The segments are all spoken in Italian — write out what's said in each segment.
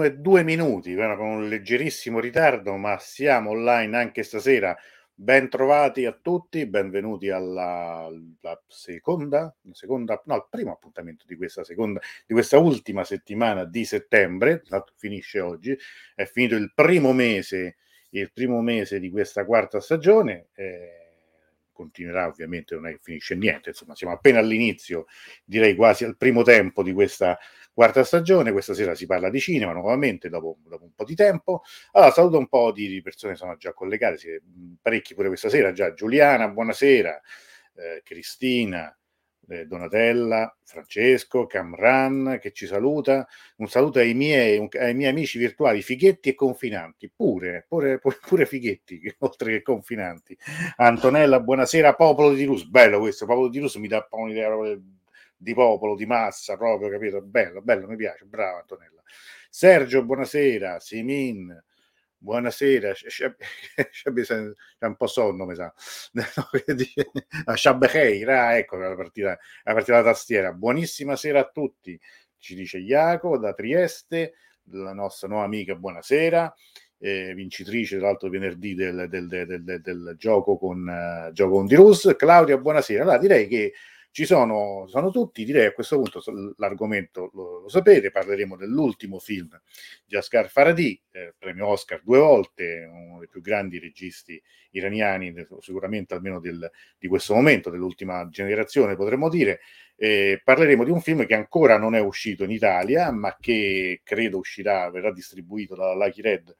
Le 21 e 2 minuti, con un leggerissimo ritardo, ma siamo online anche stasera. Ben trovati a tutti, benvenuti alla, alla seconda, seconda, no, al primo appuntamento di questa seconda, di questa ultima settimana di settembre, finisce oggi, è finito il primo mese, il primo mese di questa quarta stagione. Eh, continuerà ovviamente, non è che finisce niente, insomma siamo appena all'inizio, direi quasi al primo tempo di questa quarta stagione, questa sera si parla di cinema nuovamente dopo, dopo un po' di tempo. Allora saluto un po' di persone che sono già collegate, parecchi pure questa sera, già Giuliana, buonasera, eh, Cristina, eh, Donatella, Francesco, Camran che ci saluta. Un saluto ai miei, ai miei amici virtuali Fighetti e Confinanti, pure, pure, pure Fighetti, oltre che Confinanti. Antonella, buonasera, Popolo di Rus. Bello questo, Popolo di Rus mi dà un'idea di popolo, di massa, proprio, capito? Bello, bello, mi piace, bravo Antonella. Sergio, buonasera. Simin, Buonasera, c'è un po' sonno, mi sa. Shabbecheira, ecco la partita, la partita della tastiera. Buonissima sera a tutti, ci dice Iaco da Trieste, la nostra nuova amica, buonasera. Eh, vincitrice tra l'altro venerdì del, del, del, del gioco con uh, gioco con Dirus. Claudia, buonasera. Allora direi che ci sono, sono tutti, direi a questo punto l'argomento lo, lo sapete, parleremo dell'ultimo film di Asghar Faradi, eh, premio Oscar due volte, uno dei più grandi registi iraniani, sicuramente almeno del, di questo momento, dell'ultima generazione potremmo dire. Eh, parleremo di un film che ancora non è uscito in Italia, ma che credo uscirà, verrà distribuito dalla Lucky Red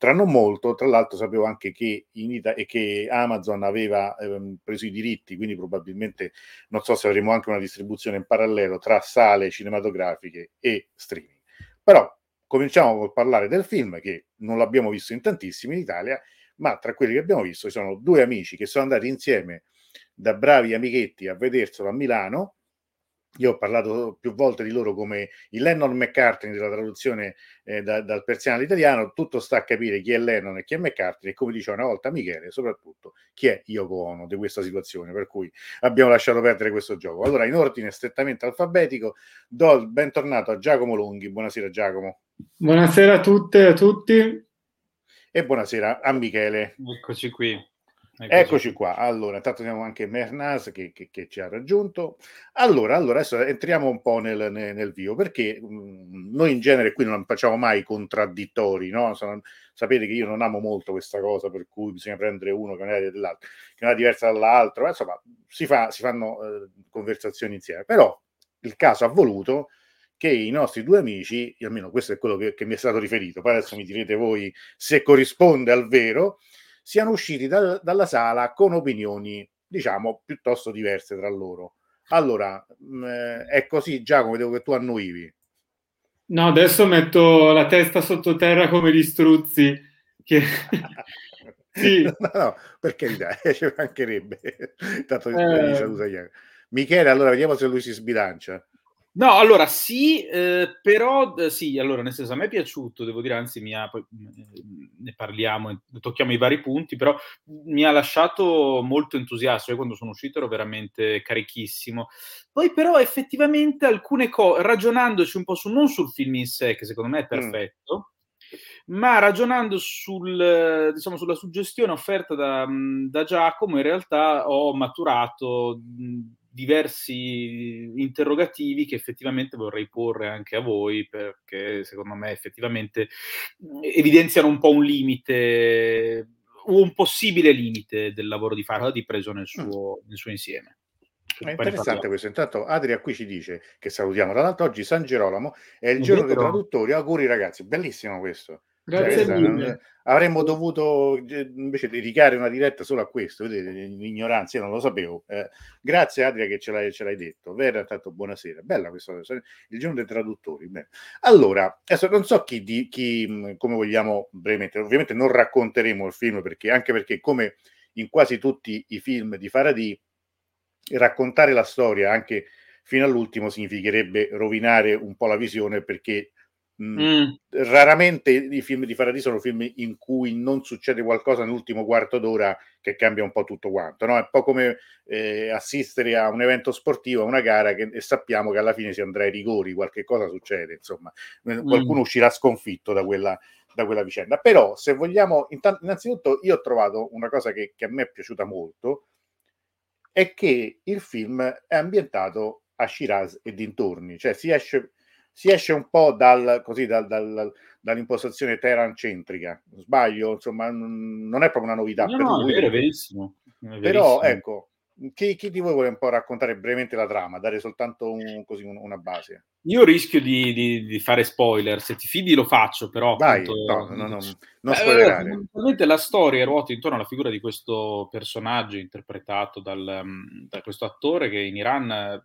tra non molto, tra l'altro sapevo anche che, Ita- che Amazon aveva ehm, preso i diritti, quindi probabilmente non so se avremo anche una distribuzione in parallelo tra sale cinematografiche e streaming. Però cominciamo a parlare del film che non l'abbiamo visto in tantissimi in Italia, ma tra quelli che abbiamo visto ci sono due amici che sono andati insieme da bravi amichetti a vederselo a Milano io ho parlato più volte di loro come il Lennon McCartney della traduzione eh, da, dal persiano all'italiano, tutto sta a capire chi è Lennon e chi è McCartney e come diceva una volta Michele, soprattutto chi è Yoko Ono di questa situazione, per cui abbiamo lasciato perdere questo gioco. Allora, in ordine strettamente alfabetico, do il bentornato a Giacomo Lunghi. Buonasera Giacomo. Buonasera a tutte e a tutti. E buonasera a Michele. Eccoci qui. Eccoci qua. Allora, intanto abbiamo anche Mernaz che, che, che, ci ha raggiunto. Allora, allora adesso entriamo un po' nel, nel, nel vivo perché mh, mm, noi in genere qui non facciamo mai contraddittori, no? Sono, sapete che io non amo molto questa cosa per cui bisogna prendere uno che non è dell'altro, che non è diversa dall'altro. Insomma, si, fa, si fanno eh, conversazioni insieme. Però il caso ha voluto che i nostri due amici, almeno questo è quello che, che mi è stato riferito, poi adesso mi direte voi se corrisponde al vero siano usciti da, dalla sala con opinioni, diciamo, piuttosto diverse tra loro. Allora, mh, mm, eh, è così, Giacomo, vedevo che tu annuivi. No, adesso metto la testa sottoterra come gli struzzi. Che... sì. no, no, per carità, ci mancherebbe. Tanto eh... saluta Michele, allora vediamo se lui si sbilancia. No, allora sì, eh, però sì, allora nel senso a me è piaciuto, devo dire, anzi mi ha, poi ne parliamo, tocchiamo i vari punti, però mi ha lasciato molto entusiasta, io quando sono uscito ero veramente carichissimo. Poi però effettivamente alcune cose, ragionandoci un po' su, non sul film in sé, che secondo me è mm. perfetto, mm. ma ragionando sul, diciamo, sulla suggestione offerta da, da Giacomo, in realtà ho maturato diversi interrogativi che effettivamente vorrei porre anche a voi perché secondo me effettivamente evidenziano un po' un limite un possibile limite del lavoro di Farhadi preso nel mm. suo, nel suo insieme. È interessante questo. Intanto Adria qui ci dice che salutiamo. Tra l'altro oggi San Gerolamo è il giorno dei traduttori. Auguri ragazzi, bellissimo questo. Grazie cioè, mille. Avremmo dovuto invece dedicare una diretta solo a questo, vedete, l'ignoranza, io non lo sapevo. Eh, grazie Adria che ce l'hai, ce l'hai detto. Vera, tanto buonasera. Bella questa cosa, il giorno dei traduttori. Bene. Allora, adesso non so chi, di, chi, come vogliamo brevemente, ovviamente non racconteremo il film perché, anche perché come in quasi tutti i film di Faraday, raccontare la storia anche fino all'ultimo significherebbe rovinare un po' la visione perché Mm. Raramente i film di Faraday sono film in cui non succede qualcosa nell'ultimo quarto d'ora che cambia un po' tutto quanto. No? È un po' come eh, assistere a un evento sportivo, a una gara che, e sappiamo che alla fine si andrà ai rigori, qualche cosa succede, insomma, mm. qualcuno uscirà sconfitto da quella, da quella vicenda. Però, se vogliamo, intanto, innanzitutto, io ho trovato una cosa che, che a me è piaciuta molto, è che il film è ambientato a Shiraz e dintorni, cioè si esce si esce un po' dal, così, dal, dal, dall'impostazione Teheran-centrica. Sbaglio, insomma, non è proprio una novità. No, per no, lui. è vero, verissimo. È. Però, ecco, chi, chi, di voi vuole un po' raccontare brevemente la trama, dare soltanto un, così, un, una base? Io rischio di, di, di, fare spoiler, se ti fidi lo faccio, però... Vai, appunto, no, no, no, non spoilerare. Eh, la storia ruota intorno alla figura di questo personaggio interpretato dal, da questo attore che in Iran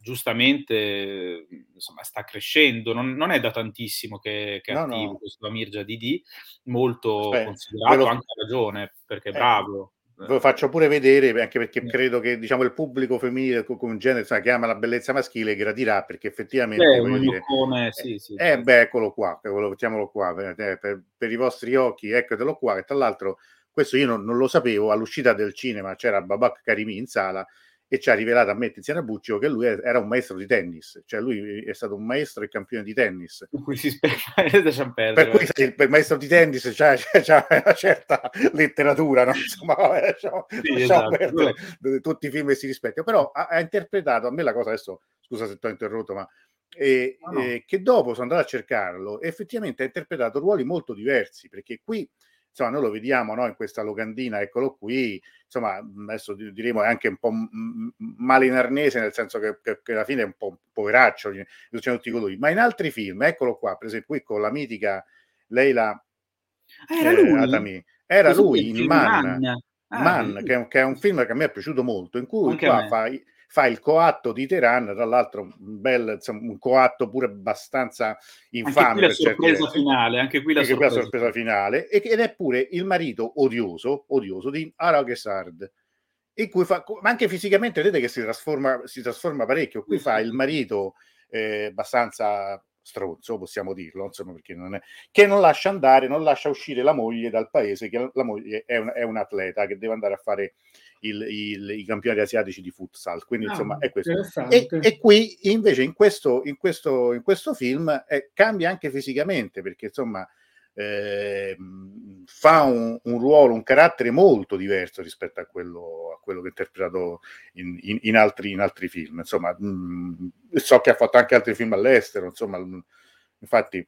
giustamente insomma, sta crescendo, non, non, è da tantissimo che, che è no, attivo no. questo Amir Jadidi, molto Aspetta, considerato, lo... anche a ragione, perché è eh, bravo. Ve lo faccio pure vedere, anche perché credo che diciamo, il pubblico femminile con genere insomma, che ama la bellezza maschile gradirà, perché effettivamente... Beh, dire, boccone, sì, sì, eh, sì. beh, eccolo qua, mettiamolo qua, per, per, per, i vostri occhi, eccotelo qua, che tra l'altro questo io non, non lo sapevo, all'uscita del cinema c'era Babak Karimi in sala, e ci ha rivelato a me Tiziana Buccio che lui era un maestro di tennis, cioè lui è stato un maestro e campione di tennis. Per cui si spera Per cui il, il maestro di tennis c'ha, c'ha, una certa letteratura, no? Insomma, lasciamo, sì, lasciamo esatto. tutti i film che si rispecchiano, però ha, ha, interpretato, a me la cosa adesso, scusa se ti ho interrotto, ma eh, no, no. Eh, che dopo sono andato a cercarlo, effettivamente ha interpretato ruoli molto diversi, perché qui insomma, noi lo vediamo no, in questa locandina, eccolo qui, insomma, adesso diremo è anche un po' male in arnese, nel senso che, che, che alla fine è un po' un poveraccio, gli tutti colori, ma in altri film, eccolo qua, per esempio qui con la mitica Leila ah, era eh, Atami, era lui in Man, Man, ah, Man che, è, che, è, un film che a me è piaciuto molto, in cui qua fa fa il coatto di Teheran, tra l'altro un bel insomma, un coatto pure abbastanza infame. Anche qui la sorpresa finale, anche qui la anche sorpresa. sorpresa finale, ed è pure il marito odioso, odioso di Aragesard. In cui fa, ma anche fisicamente vedete che si trasforma, si trasforma parecchio. Qui fa il marito eh, abbastanza stronzo, possiamo dirlo, insomma, perché non è, che non lascia andare, non lascia uscire la moglie dal paese, che la moglie è un, è un atleta che deve andare a fare il, il, i campionati asiatici di futsal. Quindi, ah, insomma, è questo. E, e, qui invece in questo, in questo, in questo film eh, cambia anche fisicamente, perché insomma. Eh, fa un, un, ruolo, un carattere molto diverso rispetto a quello, a quello che ha interpretato in, in, in, altri, in altri film. Insomma, mh, mm, so che ha fatto anche altri film all'estero, insomma, infatti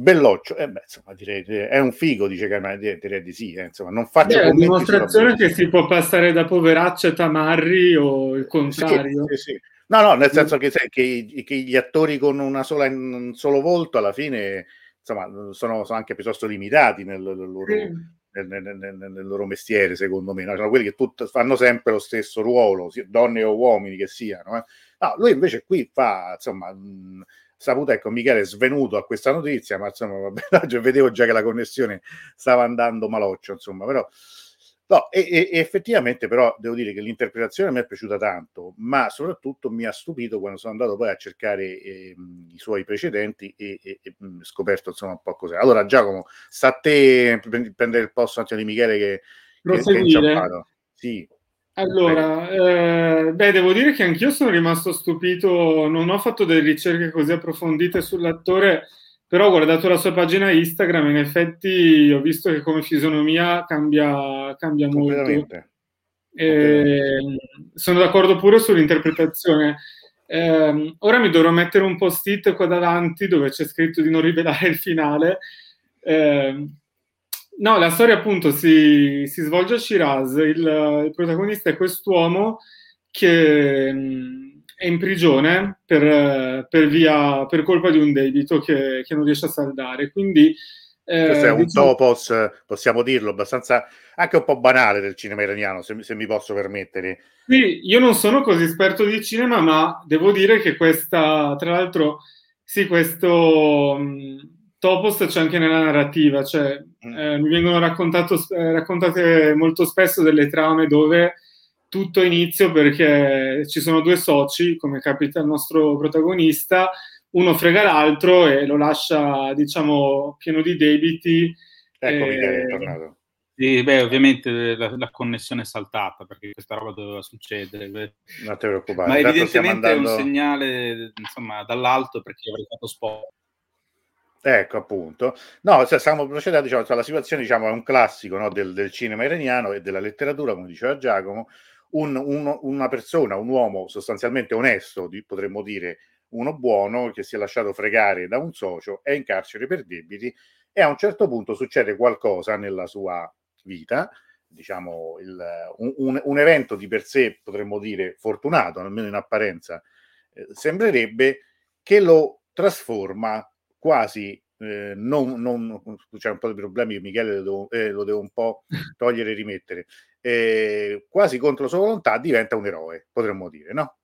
Belloccio, eh beh, insomma, direi è un figo, dice Carmine, direi di sì, eh, insomma, non faccio Beh, la dimostrazione che si può passare da poveraccio a Tamarri o il contrario. Sì, sì, sì. No, no, nel senso che, che, che, gli attori con una sola, un solo volto alla fine insomma, sono, sono anche piuttosto limitati nel, nel, loro, nel, nel, loro, mestiere, secondo me. No? Sono quelli che tut, fanno sempre lo stesso ruolo, donne o uomini che siano. Eh. No, lui invece qui fa, insomma... Mh, saputo, ecco, Michele è svenuto a questa notizia, ma insomma, vabbè, vedevo già che la connessione stava andando maloccio, insomma, però... No, e, e, effettivamente però devo dire che l'interpretazione mi è piaciuta tanto, ma soprattutto mi ha stupito quando sono andato poi a cercare eh, i suoi precedenti e, e, e scoperto insomma un po' cos'è. Allora Giacomo, sta a te prendere il posto anche di Michele che, che, che è inciampato. Sì. Allora, eh, beh, devo dire che anch'io sono rimasto stupito, non ho fatto delle ricerche così approfondite sull'attore, però ho guardato la sua pagina Instagram, in effetti ho visto che come fisionomia cambia, cambia molto. Eh, sono d'accordo pure sull'interpretazione. Eh, ora mi dovrò mettere un post-it qua davanti dove c'è scritto di non rivelare il finale. Eh, No, la storia appunto si, si svolge a Shiraz, il, il, protagonista è quest'uomo che mh, è in prigione per, per, via, per colpa di un debito che, che non riesce a saldare. Quindi, eh, Questo è un diciamo, topos, possiamo dirlo, abbastanza anche un po' banale del cinema iraniano, se, se mi posso permettere. Sì, io non sono così esperto di cinema, ma devo dire che questa, tra l'altro, sì, questo... Topos c'è anche nella narrativa, cioè mm. eh, mi vengono eh, raccontate molto spesso delle trame dove tutto inizio perché ci sono due soci, come capita al nostro protagonista, uno frega l'altro e lo lascia, diciamo, pieno di debiti. Ecco, e... Michele, è tornato. Sì, beh, ovviamente la, la, connessione è saltata perché questa roba doveva succedere. Non ti preoccupare. Ma evidentemente andando... è un segnale insomma, dall'alto perché avrei fatto sport. Ecco, appunto. No, cioè, stiamo procedendo, diciamo, cioè, la situazione diciamo, è un classico no, del, del, cinema iraniano e della letteratura, come diceva Giacomo. Un, un, una persona, un uomo sostanzialmente onesto, potremmo dire uno buono, che si è lasciato fregare da un socio, è in carcere per debiti e a un certo punto succede qualcosa nella sua vita, diciamo il, un, un, evento di per sé potremmo dire fortunato, almeno in apparenza, eh, sembrerebbe che lo trasforma quasi eh, non, non, c'è un po' di problemi, Michele lo devo, eh, lo devo un po' togliere e rimettere, eh, quasi contro sua volontà diventa un eroe, potremmo dire, no?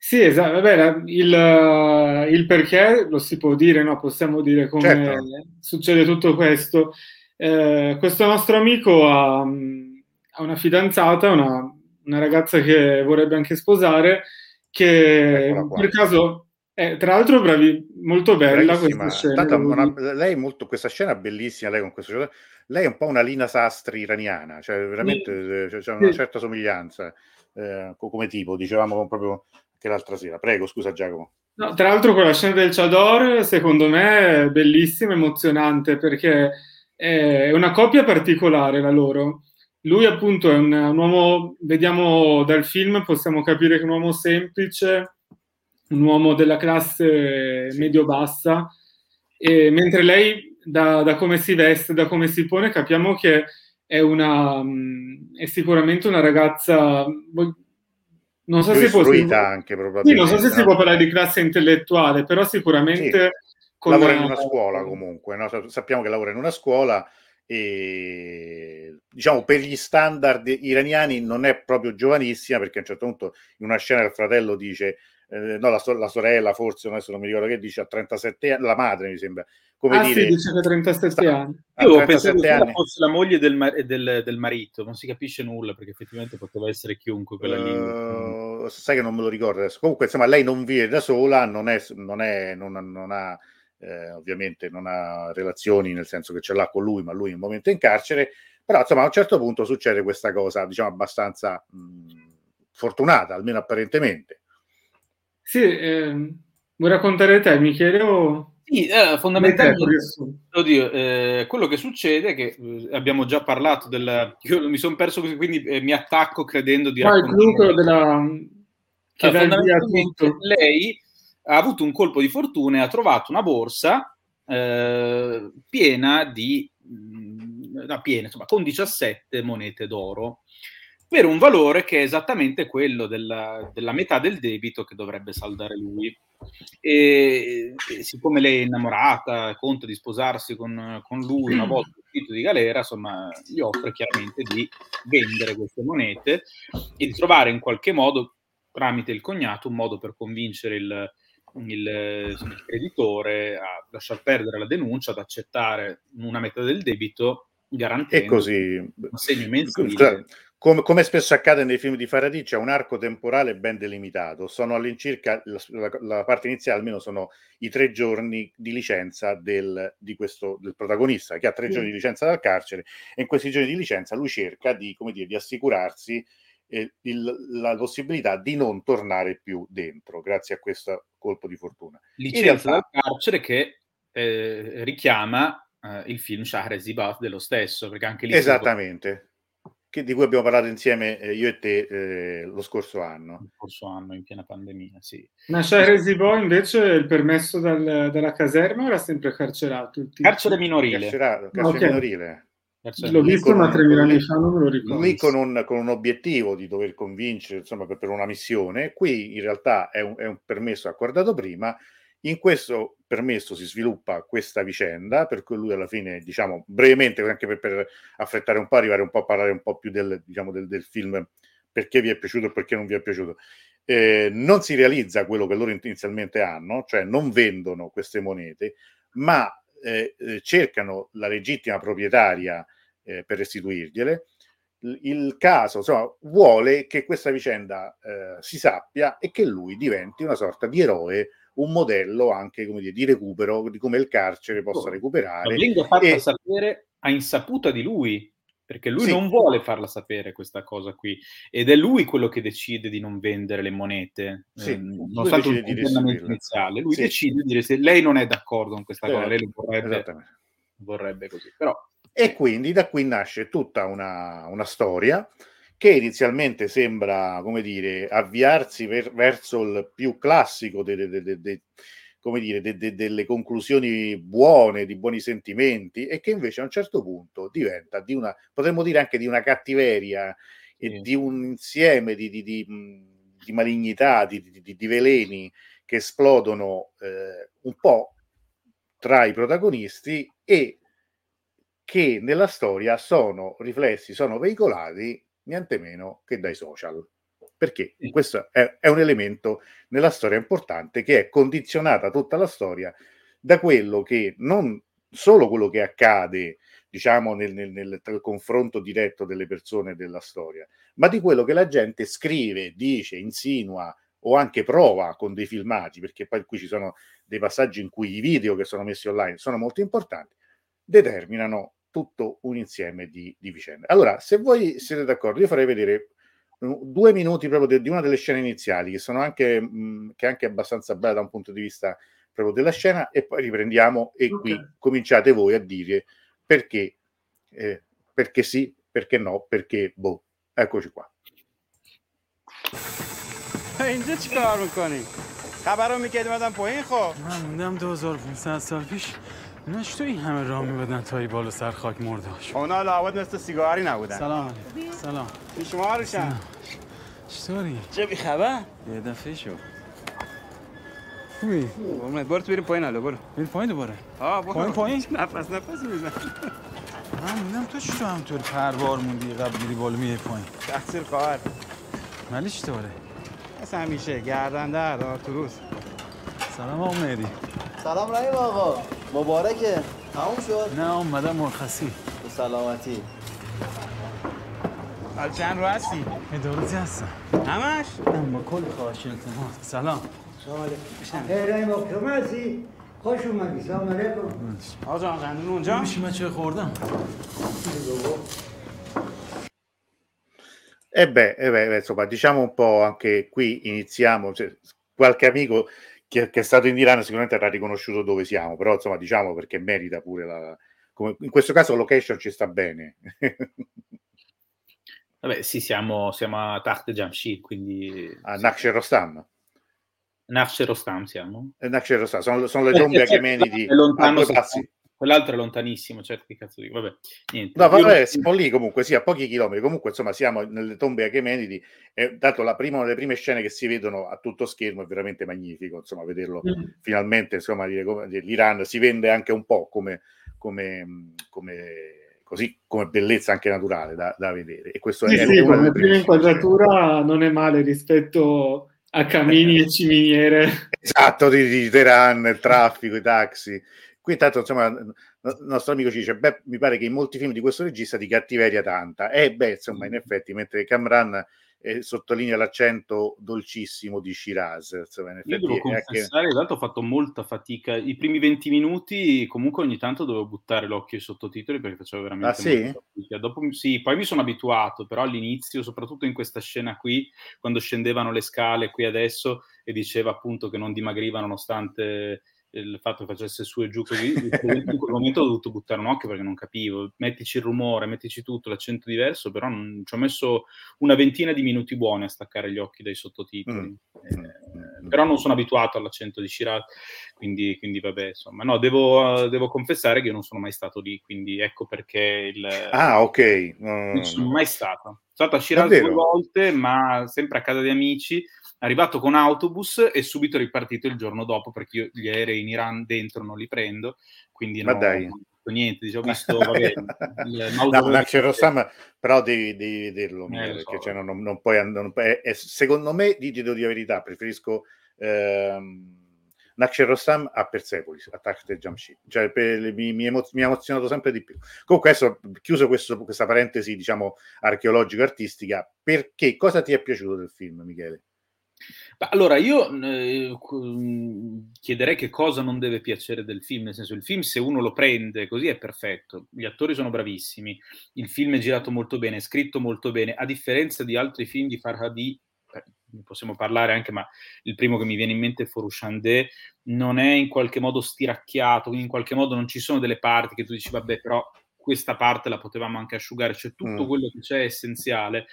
Sì, esatto, vabbè, il, il, perché lo si può dire, no? Possiamo dire come certo. succede tutto questo. Eh, questo nostro amico ha, ha una fidanzata, una, una, ragazza che vorrebbe anche sposare, che per caso è tra l'altro bravi, molto bella Bravissima. questa scena. Una, lei molto, questa scena bellissima, lei con questo lei è un po' una Lina Sastri iraniana, cioè veramente sì. c'è una certa somiglianza eh, come tipo, dicevamo proprio che l'altra sera. Prego, scusa Giacomo. No, tra l'altro quella scena del Chador secondo me è bellissima, emozionante perché è una coppia particolare la loro. Lui appunto è un, un uomo, vediamo dal film, possiamo capire che è un uomo semplice, un uomo della classe medio-bassa, e mentre lei da, da, come si veste, da come si pone, capiamo che è, una, è sicuramente una ragazza non so se può anche. Sì, non so se si può parlare di classe intellettuale, però sicuramente sì. lavora in una scuola comunque, no? sappiamo che lavora in una scuola e diciamo per gli standard iraniani non è proprio giovanissima perché a un certo punto in una scena il fratello dice eh, no la, la, sorella forse adesso non mi ricordo che dice a 37 anni la madre mi sembra. Come ah, dire sì, dice che 37 sta, anni. io pensavo che fosse la moglie del, del, del, marito non si capisce nulla perché effettivamente poteva essere chiunque quella uh, lì sai che non me lo ricordo adesso. Comunque insomma lei non vive da sola non è, non, è, non, non ha eh, ovviamente non ha relazioni nel senso che ce l'ha con lui ma lui in un momento è in carcere. Però insomma a un certo punto succede questa cosa diciamo abbastanza mh, fortunata almeno apparentemente sì, eh, vuoi raccontare te, Michele? O... Sì, eh, fondamentalmente oddio, eh, quello che succede è che eh, abbiamo già parlato del... Io mi sono perso così, quindi eh, mi attacco credendo di... Ah, il della... Che allora, fondamentalmente lei ha avuto un colpo di fortuna e ha trovato una borsa eh, piena di... Mh, mm, piena, insomma, con 17 monete d'oro per un valore che è esattamente quello della, della metà del debito che dovrebbe saldare lui. E, e siccome lei è innamorata, conta di sposarsi con, con lui una volta uscito di galera, insomma, gli offre chiaramente di vendere queste monete e di trovare in qualche modo, tramite il cognato, un modo per convincere il, il, insomma, il creditore a lasciar perdere la denuncia, ad accettare una metà del debito garantendo e così, un segno mensile come, come, spesso accade nei film di Faraday, c'è un arco temporale ben delimitato. Sono all'incirca, la, la, la, parte iniziale almeno sono i tre giorni di licenza del, di questo, del protagonista, che ha tre mm. giorni di licenza dal carcere, e in questi giorni di licenza lui cerca di, dire, di assicurarsi eh, il, la possibilità di non tornare più dentro, grazie a questo colpo di fortuna. Licenza realtà, dal carcere che eh, richiama eh, il film Shahrezibat dello stesso, perché anche lì... Esattamente che, di cui abbiamo parlato insieme eh, io e te eh, lo scorso anno. Lo scorso anno, in piena pandemia, sì. Ma Shahre Boy invece il permesso dal, dalla caserma era sempre carcerato? Carcere minorile. Carcerato, carcere okay. minorile. L'ho visto ma 3.000 anni fa non me lo ricordo. Lì con un, con un, obiettivo di dover convincere, insomma, per, per una missione. Qui in realtà è un, è un permesso accordato prima in questo permesso si sviluppa questa vicenda, per cui lui alla fine, diciamo, brevemente, anche per, per affrettare un po', arrivare un po' a parlare un po' più del, diciamo, del, del film, perché vi è piaciuto e perché non vi è piaciuto. Eh, non si realizza quello che loro inizialmente hanno, cioè non vendono queste monete, ma eh, eh cercano la legittima proprietaria eh, per restituirgliele. Il caso insomma, vuole che questa vicenda eh, si sappia e che lui diventi una sorta di eroe un modello anche come dire, di recupero, di come il carcere possa oh, recuperare. Venga fatta e... sapere a insaputa di lui, perché lui sì. non vuole farla sapere questa cosa qui ed è lui quello che decide di non vendere le monete sì, eh, nonostante un comportamento iniziale lui sì. decide di dire se lei non è d'accordo con questa cosa lei lo vorrebbe, vorrebbe così però e quindi da qui nasce tutta una, una storia che inizialmente sembra, come dire, avviarsi ver- verso il più classico de- de- de- come dire, delle conclusioni buone, di buoni sentimenti, e che invece a un certo punto diventa di una, potremmo dire anche di una cattiveria e sì. di un insieme di, di, di, di malignità, di, veleni che esplodono eh, un po' tra i protagonisti e che nella storia sono riflessi, sono veicolati niente meno che dai social. Perché questo è, è, un elemento nella storia importante che è condizionata tutta la storia da quello che non solo quello che accade, diciamo, nel, nel, nel, nel confronto diretto delle persone della storia, ma di quello che la gente scrive, dice, insinua o anche prova con dei filmati, perché poi qui ci sono dei passaggi in cui i video che sono messi online sono molto importanti, determinano tutto un insieme di, di vicende. Allora, se voi siete d'accordo, io farei vedere due minuti proprio di una delle scene iniziali, che sono anche, mh, che è anche abbastanza bella da un punto di vista proprio della scena, e poi riprendiamo e okay. qui cominciate voi a dire perché, eh, perché sì, perché no, perché boh. Eccoci qua. اینجا چی کار میکنی؟ خبر رو میکردی مدام پایین خب من موندم 2500 سال پیش اینا تو این همه راه میبدن تا این بالا سر خاک مرداش اونا لابد مثل سیگاری نبودن. سلام. علیکم سلام پیش ما روشن چطوری؟ چه بی خبر؟ یه دفعه شو. خوبی؟ قرمت برو تو بریم پایین حالا برو. بریم پایین دوباره؟ آه برو. پایین پایین؟ نفس نفس میزن من میدم تو چی تو همطور پروار موندی قبل میری بالا میای پایین. تقصیر خواهر. ملی چطوره؟ مثل همیشه گردنده آرتوروس سلام آقا مهدی. سلام رحیم آقا. مبارکه. تموم شد. نه اومدم مرخصی. به سلامتی. حال چند رو هستی؟ ادارتی هستم. همش؟ با کل خواهش التماس سلام. سلام علیکم. هستی؟ خوش اومدی. سلام علیکم. آقا جان قندون اونجا؟ میشی من چه خوردم؟ E beh, eh beh, insomma, diciamo un po' anche qui iniziamo, cioè, qualche amico che, che, è stato in Iran sicuramente avrà riconosciuto dove siamo, però insomma diciamo perché merita pure la... Come, in questo caso location ci sta bene. Vabbè sì, siamo, siamo a Takht Jamshid, quindi... A Naksher Rostam. Naksher Rostam siamo? Eh, Naksher Rostam, sono, sono le tombe achemenidi a due passi. Quell'altro è lontanissimo, certo che cazzo dico, vabbè, niente. No, vabbè, siamo lì comunque, sì, a pochi chilometri, comunque insomma siamo nelle tombe Achemenidi, e dato la prima, le prime scene che si vedono a tutto schermo è veramente magnifico, insomma, vederlo mm. finalmente, insomma, l'Iran si vende anche un po' come, come, come così come bellezza anche naturale da, da vedere. E questo sì, è sì, come prima inquadratura non è male rispetto a camini e ciminiere. Esatto, di, di Teheran, il traffico, i taxi. Qui intanto, insomma, il nostro amico ci dice, beh, mi pare che in molti film di questo regista di cattiveria tanta. E beh, insomma, in effetti, mentre Camran eh, sottolinea l'accento dolcissimo di Shiraz. Insomma, in Io devo confessare, anche... esatto, ho fatto molta fatica. I primi 20 minuti, comunque, ogni tanto dovevo buttare l'occhio ai sottotitoli perché facevo veramente ah, sì? fatica. Dopo, sì, poi mi sono abituato, però all'inizio, soprattutto in questa scena qui, quando scendevano le scale qui adesso e diceva appunto che non dimagriva nonostante il fatto che facesse su e giù così, in quel momento ho dovuto buttare un occhio perché non capivo. Mettici il rumore, mettici tutto, l'accento diverso, però non, ci ho messo una ventina di minuti buoni a staccare gli occhi dai sottotitoli. Mm. Eh, mm. però non sono abituato all'accento di Shiraz, quindi, quindi vabbè, insomma. No, devo, devo, confessare che io non sono mai stato lì, quindi ecco perché il... Ah, ok. Mm. Non sono mai stato. Sono stato a Shiraz due volte, ma sempre a casa di amici arrivato con autobus e subito ripartito il giorno dopo perché io gli aerei in Iran dentro non li prendo, quindi Ma no, dai. non ho niente, diciamo, ho visto, vabbè, il, no, Naxer Rossam, però devi, devi vederlo, eh, perché so. cioè, non, non, puoi, non, è, è, secondo me, dito di verità, preferisco ehm, Naxer Rossam a Persepolis, a Takht Jamshid, cioè per, mi, mi, emo, mi, ha emozionato sempre di più. Comunque adesso, chiuso questo, questa parentesi, diciamo, archeologico-artistica, perché cosa ti è piaciuto del film, Michele? Allora, io eh, chiederei che cosa non deve piacere del film, nel senso il film se uno lo prende così è perfetto, gli attori sono bravissimi, il film è girato molto bene, è scritto molto bene, a differenza di altri film di Farhadi, ne possiamo parlare anche, ma il primo che mi viene in mente è Forushandé, non è in qualche modo stiracchiato, in qualche modo non ci sono delle parti che tu dici vabbè però questa parte la potevamo anche asciugare, c'è tutto mm. quello che c'è essenziale.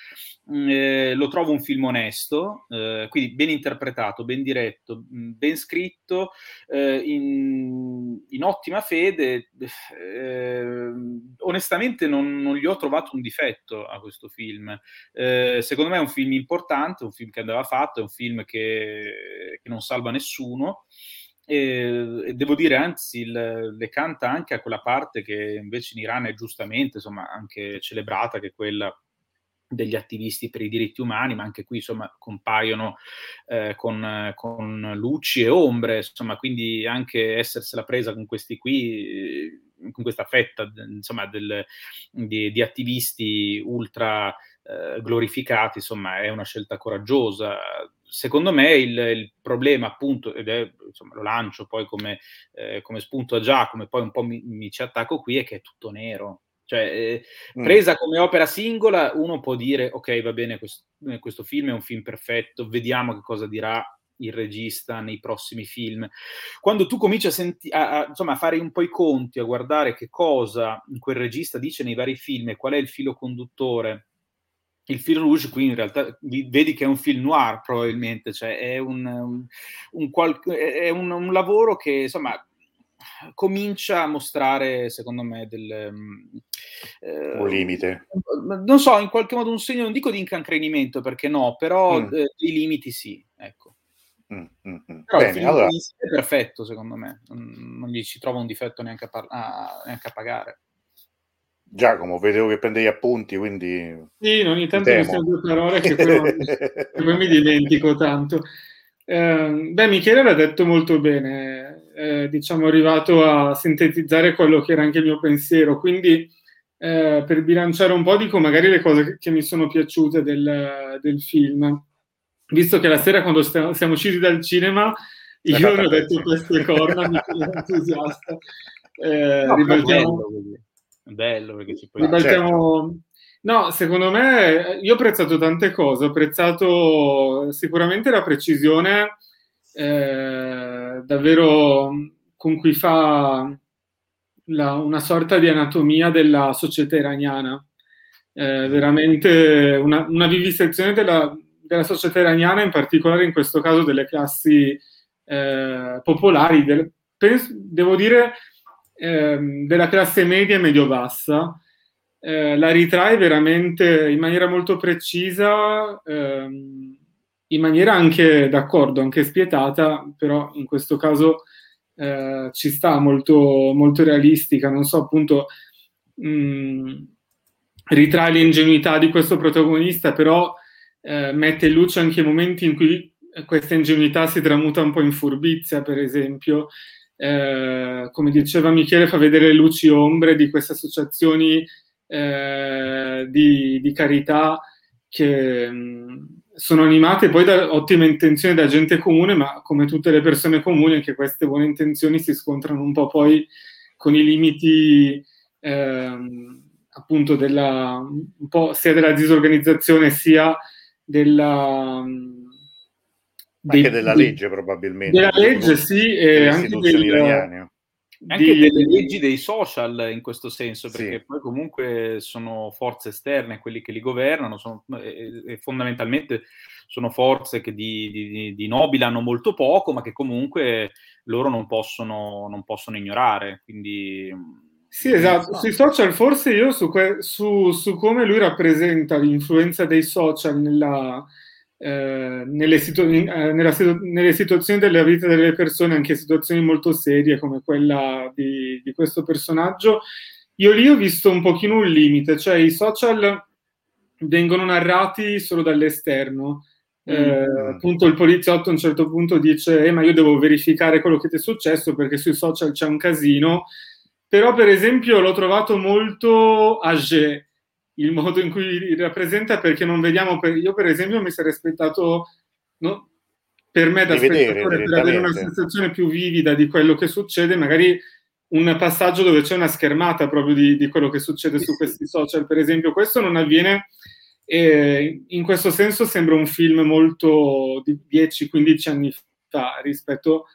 Mm, eh, lo trovo un film onesto, eh, quindi ben interpretato, ben diretto, mm, ben scritto, eh, in, in, ottima fede. Eh, onestamente non, non, gli ho trovato un difetto a questo film. Eh, secondo me è un film importante, un film che andava fatto, è un film che, che non salva nessuno. E, devo dire, anzi, il, le canta anche a quella parte che invece in Iran è giustamente insomma, anche celebrata, che è quella degli attivisti per i diritti umani, ma anche qui insomma compaiono eh, con, con, luci e ombre, insomma, quindi anche essersela presa con questi qui, con questa fetta insomma, del, di, di, attivisti ultra eh, glorificati, insomma, è una scelta coraggiosa secondo me il, il, problema appunto, ed è, insomma, lo lancio poi come, eh, come, spunto a Giacomo e poi un po' mi, mi, ci attacco qui, è che è tutto nero. Cioè, eh, mm. presa mm. come opera singola, uno può dire, ok, va bene, questo, questo film è un film perfetto, vediamo che cosa dirà il regista nei prossimi film. Quando tu cominci a, senti- a, a, insomma, a, fare un po' i conti, a guardare che cosa quel regista dice nei vari film e qual è il filo conduttore il fil rouge qui in realtà vedi che è un film noir probabilmente, cioè è un, un, un, qual- è un lavoro che insomma comincia a mostrare secondo me del eh, un limite non so in qualche modo un segno non dico di incancrenimento perché no però mm. eh, i limiti sì ecco mm, mm, mm. Però Bene, allora... è perfetto secondo me non, non, gli ci trova un difetto neanche a, par- a, neanche a pagare Giacomo, vedevo che prendevi appunti, quindi... Sì, ogni tanto mi sono due parole che poi, mi dimentico tanto. Eh, beh, Michele l'ha detto molto bene, eh, diciamo, è arrivato a sintetizzare quello che era anche il mio pensiero, quindi eh, per bilanciare un po' dico magari le cose che, mi sono piaciute del, del, film. Visto che la sera quando stiamo, siamo usciti dal cinema, io ho detto queste corna, mi sono entusiasta. Eh, no, ribaltiamo... Bello, bello perché ci puoi... Certo. No, secondo me io ho apprezzato tante cose, ho apprezzato sicuramente la precisione eh, davvero con cui fa la, una sorta di anatomia della società iraniana, eh, veramente una, una vivisezione della, della, società iraniana, in particolare in questo caso delle classi eh, popolari, del, penso, devo dire ehm, della classe media e medio-bassa, eh, la ritrae veramente in maniera molto precisa, ehm, in maniera anche d'accordo, anche spietata, però in questo caso eh, ci sta molto, molto realistica. Non so, appunto, mh, mm, ritrae l'ingenuità di questo protagonista, però eh, mette in luce anche i momenti in cui questa ingenuità si tramuta un po' in furbizia, per esempio, eh, come diceva Michele, fa vedere le luci ombre di queste associazioni eh, di, di, carità che mh, mm, sono animate poi da ottime intenzioni da gente comune, ma come tutte le persone comuni, anche queste buone intenzioni si scontrano un po' poi con i limiti ehm, appunto della, sia della disorganizzazione sia della mm, anche della legge probabilmente. Della legge sì, e anche del, italiane. Anche di... delle leggi dei social in questo senso, perché sì. poi comunque sono forze esterne quelli che li governano, sono, e, e fondamentalmente sono forze che di, di, di, nobili hanno molto poco, ma che comunque loro non possono, non possono ignorare. Quindi, sì, esatto. Sui social, forse io su, que- su, su, come lui rappresenta l'influenza dei social nella, eh, nelle, situ- eh, situ- nelle, situazioni della vita delle persone, anche situazioni molto serie come quella di, di, questo personaggio, io lì ho visto un pochino un limite, cioè i social vengono narrati solo dall'esterno. Eh, mm. appunto il poliziotto a un certo punto dice eh, ma io devo verificare quello che ti è successo perché sui social c'è un casino però per esempio l'ho trovato molto age il modo in cui rappresenta perché non vediamo, per, io per esempio mi sarei aspettato, no, per me da spettatore per avere una sensazione più vivida di quello che succede, magari un passaggio dove c'è una schermata proprio di, di quello che succede su questi social, per esempio. Questo non avviene e in questo senso sembra un film molto di 10-15 anni fa rispetto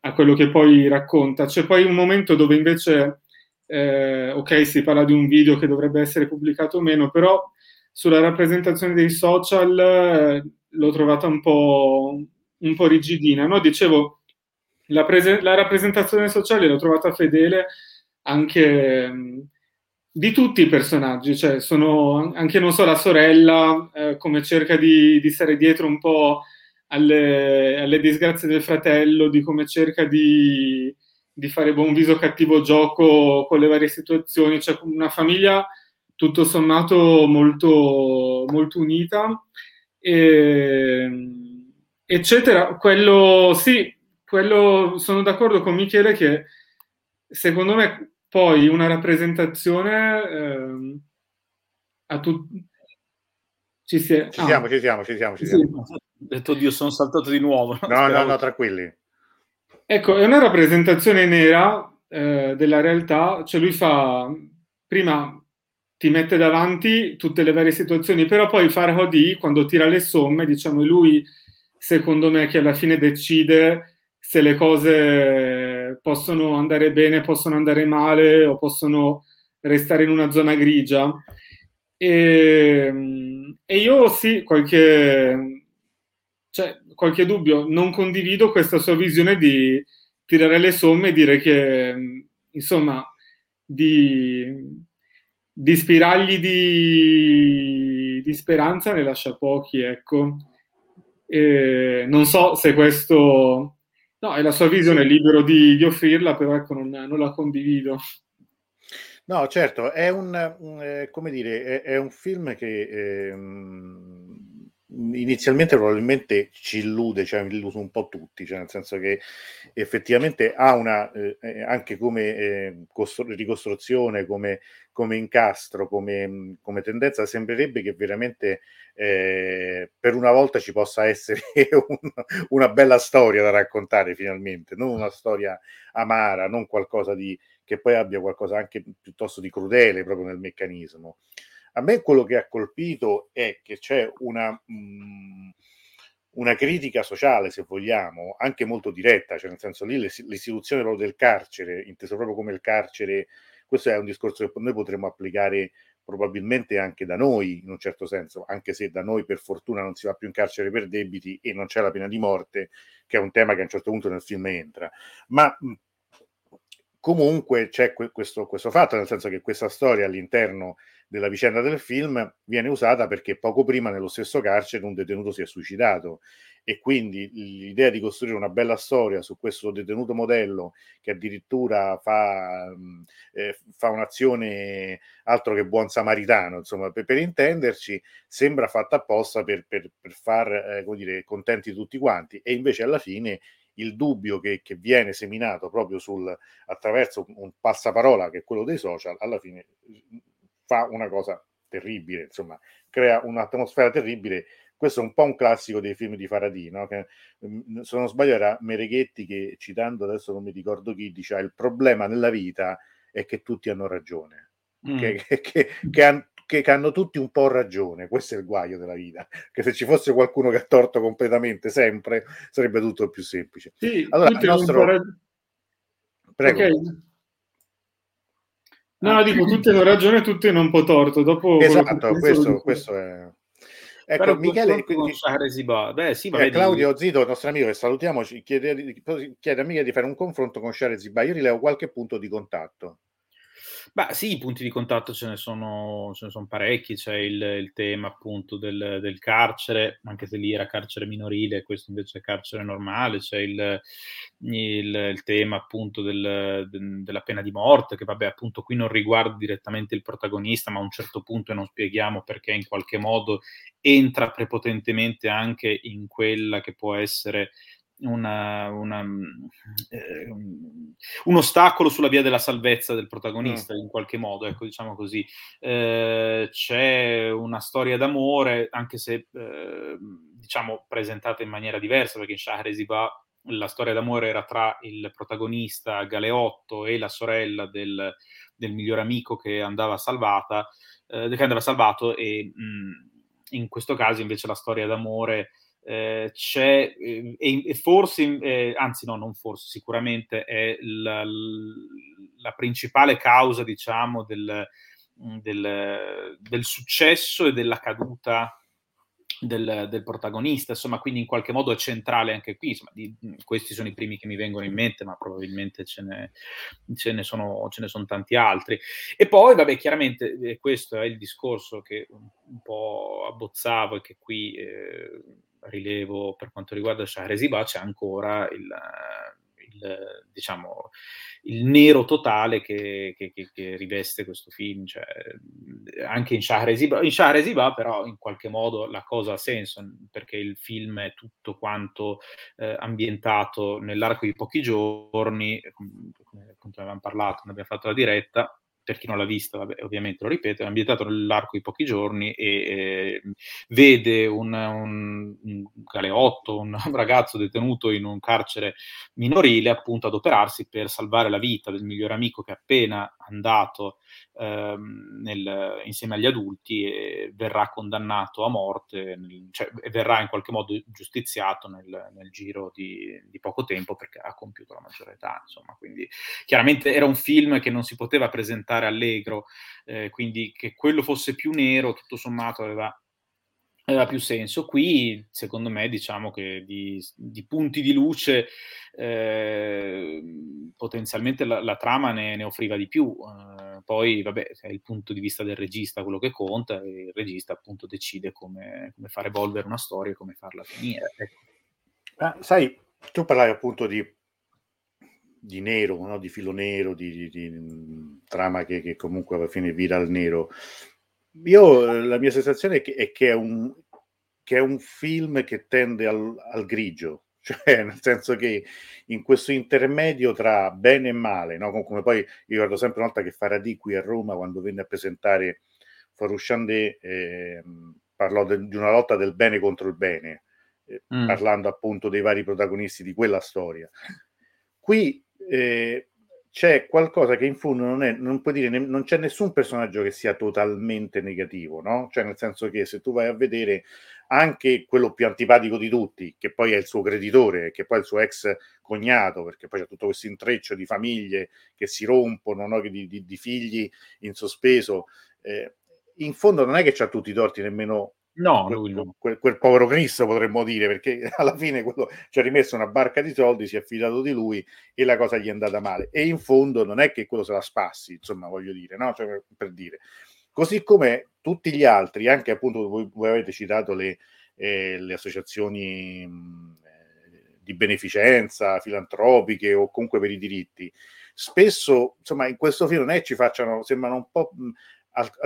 a quello che poi racconta. C'è poi un momento dove invece, eh, ok, si parla di un video che dovrebbe essere pubblicato o meno, però sulla rappresentazione dei social eh, l'ho trovata un po', un po rigidina. No? Dicevo, la, prese- la, rappresentazione sociale l'ho trovata fedele anche di tutti i personaggi, cioè sono anche, non so, la sorella, eh, come cerca di, di, stare dietro un po' alle, alle, disgrazie del fratello, di come cerca di, di fare buon viso cattivo gioco con le varie situazioni, cioè una famiglia tutto sommato molto, molto unita, e, eccetera. Quello sì, quello sono d'accordo con Michele che secondo me poi una rappresentazione eh, a tutti ci, si è... ci ah. siamo, ci siamo, ci siamo, ci siamo. Ho detto Dio, sono saltato di nuovo. No, no, no, tranquilli. Ecco, è una rappresentazione nera eh, della realtà, cioè lui fa prima ti mette davanti tutte le varie situazioni, però poi Farhadi quando tira le somme, diciamo, è lui secondo me che alla fine decide se le cose possono andare bene, possono andare male o possono restare in una zona grigia. E, e io sì, qualche, cioè, qualche dubbio, non condivido questa sua visione di tirare le somme e dire che, insomma, di di spiragli di, di speranza ne lascia pochi, ecco. E non so se questo... No, è la sua visione, è libero di, di offrirla, però ecco, non, non, la condivido. No, certo, è un, eh, come dire, è, è, un film che eh, inizialmente probabilmente ci illude, cioè illuso un po' tutti, cioè nel senso che effettivamente ha una, eh, eh anche come eh, costru- ricostruzione, come, come incastro, come, come, tendenza, sembrerebbe che veramente eh, per una volta ci possa essere un, una bella storia da raccontare finalmente, non una storia amara, non qualcosa di, che poi abbia qualcosa anche piuttosto di crudele proprio nel meccanismo. A me quello che ha colpito è che c'è una, mm, una critica sociale, se vogliamo, anche molto diretta, cioè nel senso lì l'istituzione proprio del carcere, inteso proprio come il carcere, questo è un discorso che noi potremmo applicare probabilmente anche da noi, in un certo senso, anche se da noi per fortuna non si va più in carcere per debiti e non c'è la pena di morte, che è un tema che a un certo punto nel film entra. Ma mm, comunque c'è questo, questo fatto, nel senso che questa storia all'interno della vicenda del film viene usata perché poco prima nello stesso carcere un detenuto si è suicidato. E quindi l'idea di costruire una bella storia su questo detenuto modello che addirittura fa, eh, fa un'azione altro che buon samaritano, insomma, per, per intenderci, sembra fatta apposta per, per, per far eh, come dire, contenti tutti quanti. E invece alla fine il dubbio che, che viene seminato proprio sul, attraverso un passaparola che è quello dei social, alla fine fa una cosa terribile, insomma, crea un'atmosfera terribile. Questo è un po' un classico dei film di Faraday, no? che, mm, se non sbaglio era Mereghetti che, citando adesso non mi ricordo chi, diceva il problema nella vita è che tutti hanno ragione, mm. che, che, che, han, che, hanno tutti un po' ragione, questo è il guaio della vita, che se ci fosse qualcuno che ha torto completamente sempre sarebbe tutto più semplice. Sì, allora, il nostro... Prego. Okay. No, no, dico, tutti hanno ragione, tutti hanno un po' torto. Dopo esatto, questo, questo è... Ecco, Però Michele, quindi, Beh, sì, eh, Claudio Zito, il nostro amico che salutiamo, chiede, chiede a Michele di fare un confronto con Share Ziba. Io rileo qualche punto di contatto. Beh, sì, i punti di contatto ce ne sono, ce ne sono parecchi, c'è il, il tema appunto del, del, carcere, anche se lì era carcere minorile, questo invece è carcere normale, c'è il, il, il tema appunto del, de, della pena di morte, che vabbè appunto qui non riguarda direttamente il protagonista, ma a un certo punto non spieghiamo perché in qualche modo entra prepotentemente anche in quella che può essere una, una, eh, un ostacolo sulla via della salvezza del protagonista mm. in qualche modo, ecco, diciamo così. Eh, c'è una storia d'amore, anche se eh, diciamo, presentata in maniera diversa, perché in Shahreziba la storia d'amore era tra il protagonista Galeotto e la sorella del, del miglior amico che andava salvata, eh, che andava salvato e mh, in questo caso invece la storia d'amore eh, c'è eh, e, forse, eh, anzi no, non forse, sicuramente è la, la principale causa, diciamo, del, del, del, successo e della caduta del, del, protagonista, insomma, quindi in qualche modo è centrale anche qui. Insomma, di, questi sono i primi che mi vengono in mente, ma probabilmente ce ne, ce ne, sono, ce ne sono, tanti altri. E poi, vabbè, chiaramente eh, questo è il discorso che un, un po' abbozzavo e che qui eh, rilevo per quanto riguarda Shahrezibah, c'è ancora il, il, diciamo, il nero totale che, che, che, riveste questo film. Cioè, anche in Shahrezibah, in però in qualche modo la cosa ha senso, perché il film è tutto quanto eh, ambientato nell'arco di pochi giorni, come appunto avevamo parlato, ne abbiamo fatto la diretta, per chi non l'ha vista, vabbè, ovviamente lo ripeto, è ambientato nell'arco di pochi giorni e eh, vede un, un, un, galeotto, un ragazzo detenuto in un carcere minorile, appunto adoperarsi per salvare la vita del migliore amico che è appena andato ehm, nel, insieme agli adulti e verrà condannato a morte, nel, cioè verrà in qualche modo giustiziato nel, nel giro di, di, poco tempo perché ha compiuto la maggiore età. Insomma, quindi chiaramente era un film che non si poteva presentare allegro, eh, quindi che quello fosse più nero, tutto sommato aveva aveva più senso. Qui, secondo me, diciamo che di, di punti di luce eh, potenzialmente la, la trama ne, ne, offriva di più. Eh, poi, vabbè, è il punto di vista del regista quello che conta e il regista appunto decide come, come far evolvere una storia e come farla finire. Ecco. Ah, sai, tu parlavi appunto di, di nero, no? di filo nero, di, di, di trama che, che, comunque alla fine vira al nero. Io la mia sensazione è che è, che è, un, che è un, film che tende al, al, grigio, cioè nel senso che in questo intermedio tra bene e male, no? come poi io ricordo sempre una volta che Faraday qui a Roma quando venne a presentare Farouchandé eh, parlò de, di una lotta del bene contro il bene, eh, mm. parlando appunto dei vari protagonisti di quella storia. Qui eh, c'è qualcosa che in fondo non, è, non puoi dire, non c'è nessun personaggio che sia totalmente negativo, no? Cioè nel senso che se tu vai a vedere anche quello più antipatico di tutti, che poi è il suo creditore, che poi è il suo ex cognato, perché poi c'è tutto questo intreccio di famiglie che si rompono, no? di, di, di, figli in sospeso, eh, in fondo non è che c'ha tutti i torti nemmeno No, quel, lui no. Quel, quel, povero Cristo potremmo dire, perché alla fine quello ci ha rimesso una barca di soldi, si è fidato di lui e la cosa gli è andata male. E in fondo non è che quello se la spassi, insomma, voglio dire, no? Cioè, per dire. Così come tutti gli altri, anche appunto voi, voi avete citato le, eh, le associazioni mh, di beneficenza, filantropiche o comunque per i diritti, spesso, insomma, in questo film non è ci facciano, sembrano un po'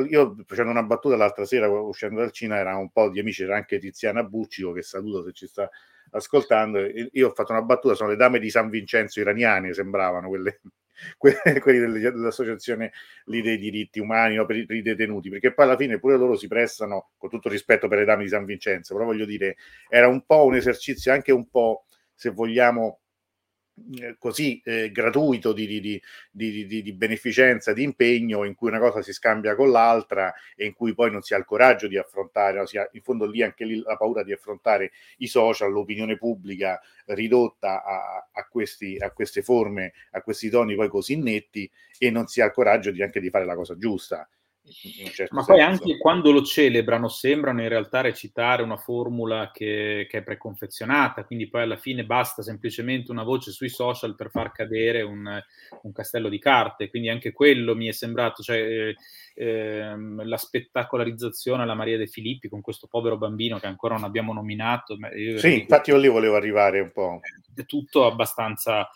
io facendo una battuta l'altra sera uscendo dal Cina era un po' di amici, c'era anche Tiziana Buccico che saluto se ci sta ascoltando. Io ho fatto una battuta, sono le dame di San Vincenzo iraniane, sembravano quelle, quelle, quelli dell'associazione lì dei diritti umani no, per, per, i, detenuti, perché poi alla fine pure loro si prestano, con tutto rispetto per le dame di San Vincenzo, però voglio dire, era un po' un esercizio anche un po', se vogliamo, così eh, gratuito di, di, di, di, beneficenza, di impegno, in cui una cosa si scambia con l'altra e in cui poi non si ha il coraggio di affrontare, no? ha, in fondo lì anche lì la paura di affrontare i social, l'opinione pubblica ridotta a, a, questi, a queste forme, a questi toni poi così netti e non si ha il coraggio anche di fare la cosa giusta. Certo Ma poi senso. anche quando lo celebrano sembrano in realtà recitare una formula che, che, è preconfezionata, quindi poi alla fine basta semplicemente una voce sui social per far cadere un, un castello di carte, quindi anche quello mi è sembrato, cioè eh, ehm, la spettacolarizzazione alla Maria De Filippi con questo povero bambino che ancora non abbiamo nominato. Sì, infatti io lì volevo arrivare un po'. È tutto abbastanza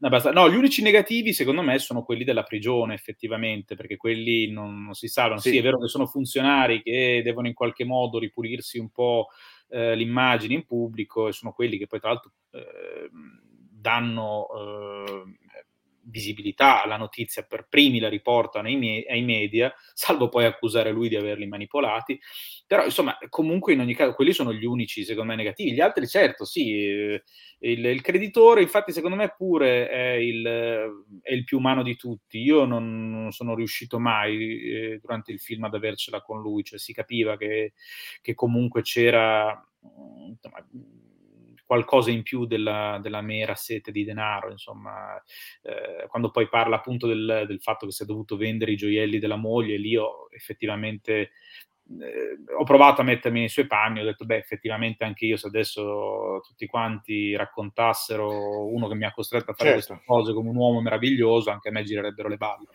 No, gli unici negativi secondo me sono quelli della prigione effettivamente, perché quelli non, non si salvano. Sì. sì. è vero che sono funzionari che devono in qualche modo ripulirsi un po' eh, l'immagine in pubblico e sono quelli che poi tra l'altro eh, danno, eh, visibilità alla notizia, per primi la riportano ai, me- ai, media, salvo poi accusare lui di averli manipolati. Però, insomma, comunque in ogni caso, quelli sono gli unici, secondo me, negativi. Gli altri, certo, sì, il, il creditore, infatti, secondo me pure è il, è il, più umano di tutti. Io non, non sono riuscito mai eh, durante il film ad avercela con lui, cioè si capiva che, che comunque c'era... Insomma, qualcosa in più della, della mera sete di denaro, insomma, eh, quando poi parla appunto del, del, fatto che si è dovuto vendere i gioielli della moglie, lì ho effettivamente eh, ho provato a mettermi nei suoi panni, ho detto, beh, effettivamente anche io se adesso tutti quanti raccontassero uno che mi ha costretto a fare certo. queste cose come un uomo meraviglioso, anche a me girerebbero le balle.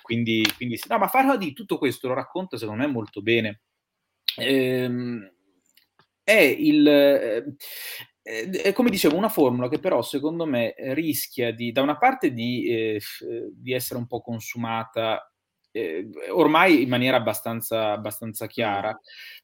Quindi, quindi no, ma Farah di tutto questo lo racconta secondo me molto bene. Ehm, è il... Eh, è come dicevo, una formula che però secondo me rischia di, da una parte di, eh, di essere un po' consumata eh, ormai in maniera abbastanza, abbastanza chiara.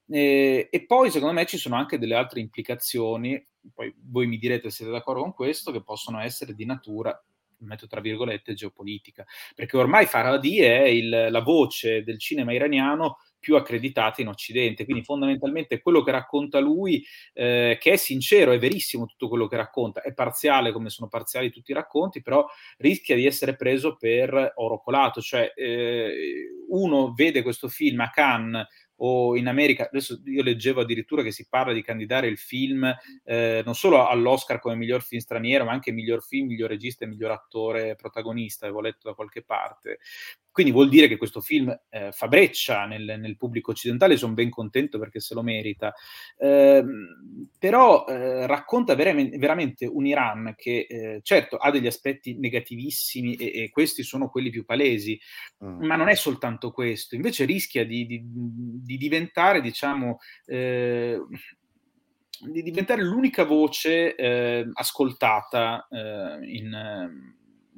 Eh, e poi secondo me ci sono anche delle altre implicazioni, poi voi mi direte se siete d'accordo con questo, che possono essere di natura metto tra virgolette, geopolitica, perché ormai Farhadi è il, la voce del cinema iraniano più accreditati in Occidente. Quindi fondamentalmente quello che racconta lui, eh, che è sincero, è verissimo tutto quello che racconta, è parziale come sono parziali tutti i racconti, però rischia di essere preso per oro colato, cioè eh, uno vede questo film a Cannes o in America, adesso io leggevo addirittura che si parla di candidare il film eh, non solo all'Oscar come miglior film straniero, ma anche miglior film, miglior regista e miglior attore protagonista, avevo letto da qualche parte. Quindi vuol dire che questo film eh, fa breccia nel, nel, pubblico occidentale, sono ben contento perché se lo merita. Eh, però eh, racconta veramente, veramente, un Iran che eh, certo ha degli aspetti negativissimi e, e, questi sono quelli più palesi, mm. ma non è soltanto questo, invece rischia di, di, di diventare, diciamo, eh, di diventare l'unica voce eh, ascoltata in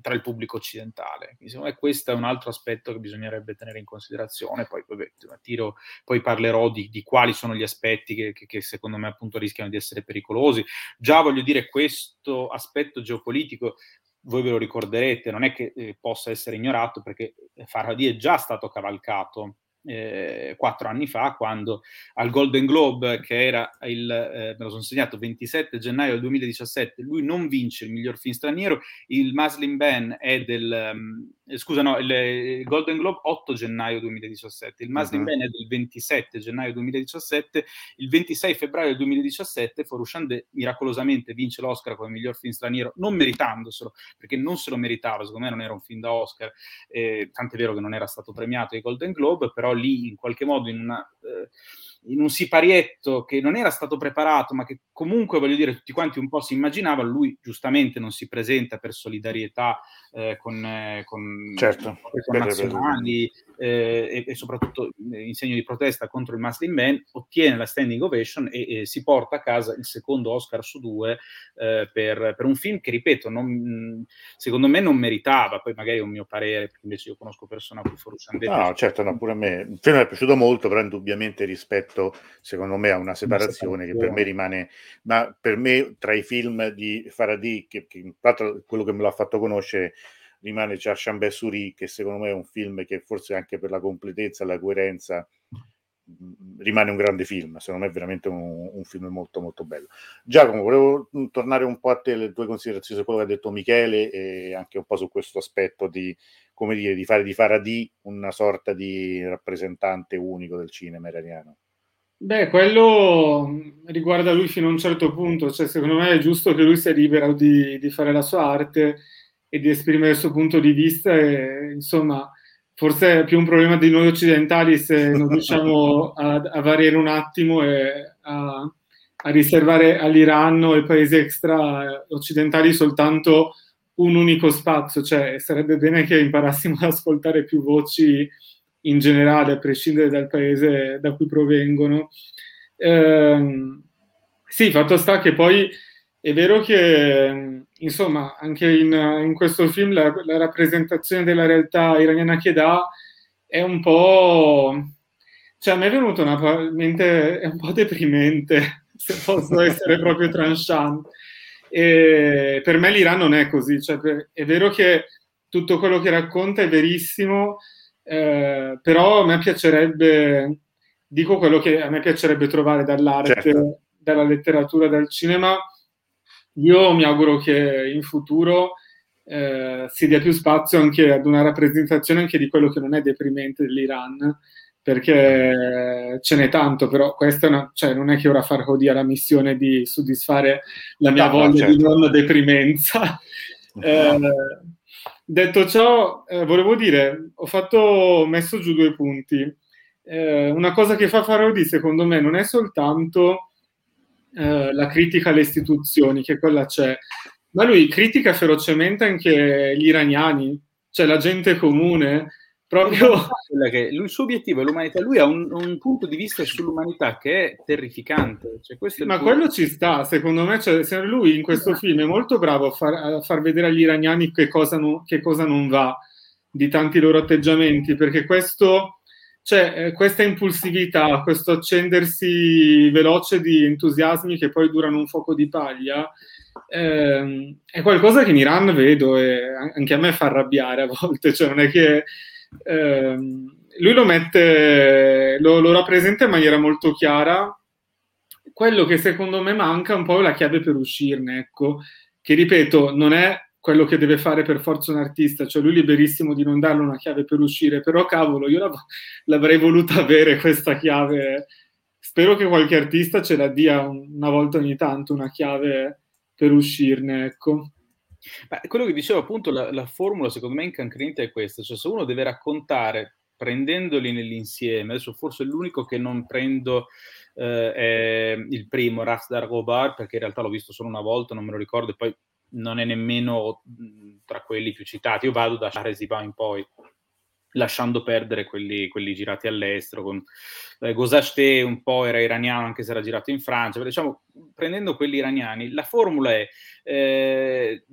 tra il pubblico occidentale. Quindi, secondo me questo è un altro aspetto che bisognerebbe tenere in considerazione. Poi, vabbè, tiro, poi parlerò di, di, quali sono gli aspetti che, che, che, secondo me appunto rischiano di essere pericolosi. Già voglio dire, questo aspetto geopolitico voi ve lo ricorderete, non è che eh, possa essere ignorato perché Farhadi è già stato cavalcato eh, quattro anni fa, quando al Golden Globe, che era il, eh, me lo sono segnato, 27 gennaio del 2017, lui non vince il miglior film straniero, il Muslim Ban è del, um, scusa no, il, il, Golden Globe 8 gennaio 2017, il Muslim uh-huh. È del 27 gennaio 2017, il 26 febbraio 2017 Forushande miracolosamente vince l'Oscar come miglior film straniero, non meritandoselo, perché non se lo meritava, secondo me non era un film da Oscar, eh, tant'è vero che non era stato premiato ai Golden Globe, però lì in qualche modo in una... Eh, in un siparietto che non era stato preparato, ma che comunque, voglio dire, tutti quanti un po' si immaginavano, lui giustamente non si presenta per solidarietà eh, con, eh, con, certo, con nazionali eh, e, e, soprattutto in segno di protesta contro il Muslim Ban, ottiene la standing ovation e, e si porta a casa il secondo Oscar su due eh, per, per, un film che, ripeto, non, secondo me non meritava, poi magari è un mio parere, perché invece io conosco persone a cui Forus No, certo, no, pure a me. Il film è piaciuto molto, però indubbiamente rispetto, secondo me, a una separazione, che per me rimane, ma per me tra i film di Faraday, che, che quello che me l'ha fatto conoscere rimane Charchambé Suri, che secondo me è un film che forse anche per la completezza e la coerenza mm, rimane un grande film, secondo me è veramente un, un, film molto molto bello. Giacomo, volevo mm, tornare un po' a te, le tue considerazioni su quello che ha detto Michele e anche un po' su questo aspetto di, come dire, di fare di Faradi una sorta di rappresentante unico del cinema iraniano. Beh, quello riguarda lui fino a un certo punto, cioè secondo me è giusto che lui sia libero di, di fare la sua arte e di esprimere il suo punto di vista e insomma forse è più un problema di noi occidentali se non riusciamo a, a variare un attimo e a, a riservare all'Iran o ai paesi extra occidentali soltanto un unico spazio, cioè sarebbe bene che imparassimo ad ascoltare più voci in generale, a prescindere dal paese da cui provengono. Eh, sì, fatto sta che poi è vero che, insomma, anche in, in questo film la, la, rappresentazione della realtà iraniana che dà è un po'... Cioè, a me è venuto una mente è un po' deprimente, se posso essere proprio tranchant. E per me l'Iran non è così, cioè, è vero che tutto quello che racconta è verissimo, eh, però a me piacerebbe, dico quello che a me piacerebbe trovare dall'arte, certo. dalla letteratura, dal cinema. Io mi auguro che in futuro eh, si dia più spazio anche ad una rappresentazione anche di quello che non è deprimente dell'Iran, perché ce n'è tanto, però questa è una, cioè, non è che ora Farhodi ha la missione di soddisfare la mia no, voglia certo. di non deprimenza. Eh, detto ciò, eh, volevo dire, ho, fatto, messo giù due punti. Eh, una cosa che fa Farhodi, secondo me, non è soltanto eh, la critica alle istituzioni, che quella c'è, ma lui critica ferocemente anche gli iraniani, cioè la gente comune. Proprio che il suo obiettivo è l'umanità, lui ha un, un, punto di vista sull'umanità che è terrificante. Cioè, Ma quello ci sta, secondo me, cioè, lui in questo film è molto bravo a far, a far vedere agli iraniani che cosa, non, che cosa, non, va di tanti loro atteggiamenti, perché questo, cioè, eh, questa impulsività, questo accendersi veloce di entusiasmi che poi durano un fuoco di paglia, eh, è qualcosa che in Iran vedo e anche a me fa arrabbiare a volte, cioè non è che eh, lui lo mette, lo, lo, rappresenta in maniera molto chiara. Quello che secondo me manca un po' è la chiave per uscirne, ecco, che ripeto, non è quello che deve fare per forza un artista, cioè lui è liberissimo di non darle una chiave per uscire, però cavolo, io l'av- l'avrei voluta avere questa chiave. Spero che qualche artista ce la dia una volta ogni tanto una chiave per uscirne, ecco. Beh, quello che dicevo appunto, la, la formula secondo me incancrenita è questa, cioè se uno deve raccontare prendendoli nell'insieme, adesso forse l'unico che non prendo eh, è il primo, Raf Dargobar, perché in realtà l'ho visto solo una volta, non me lo ricordo, e poi non è nemmeno tra quelli più citati, io vado da Shahrezibah in poi, lasciando perdere quelli, quelli girati all'estero. Con, eh, Gosashte un po' era iraniano anche se era girato in Francia, però diciamo, prendendo quelli iraniani, la formula è eh,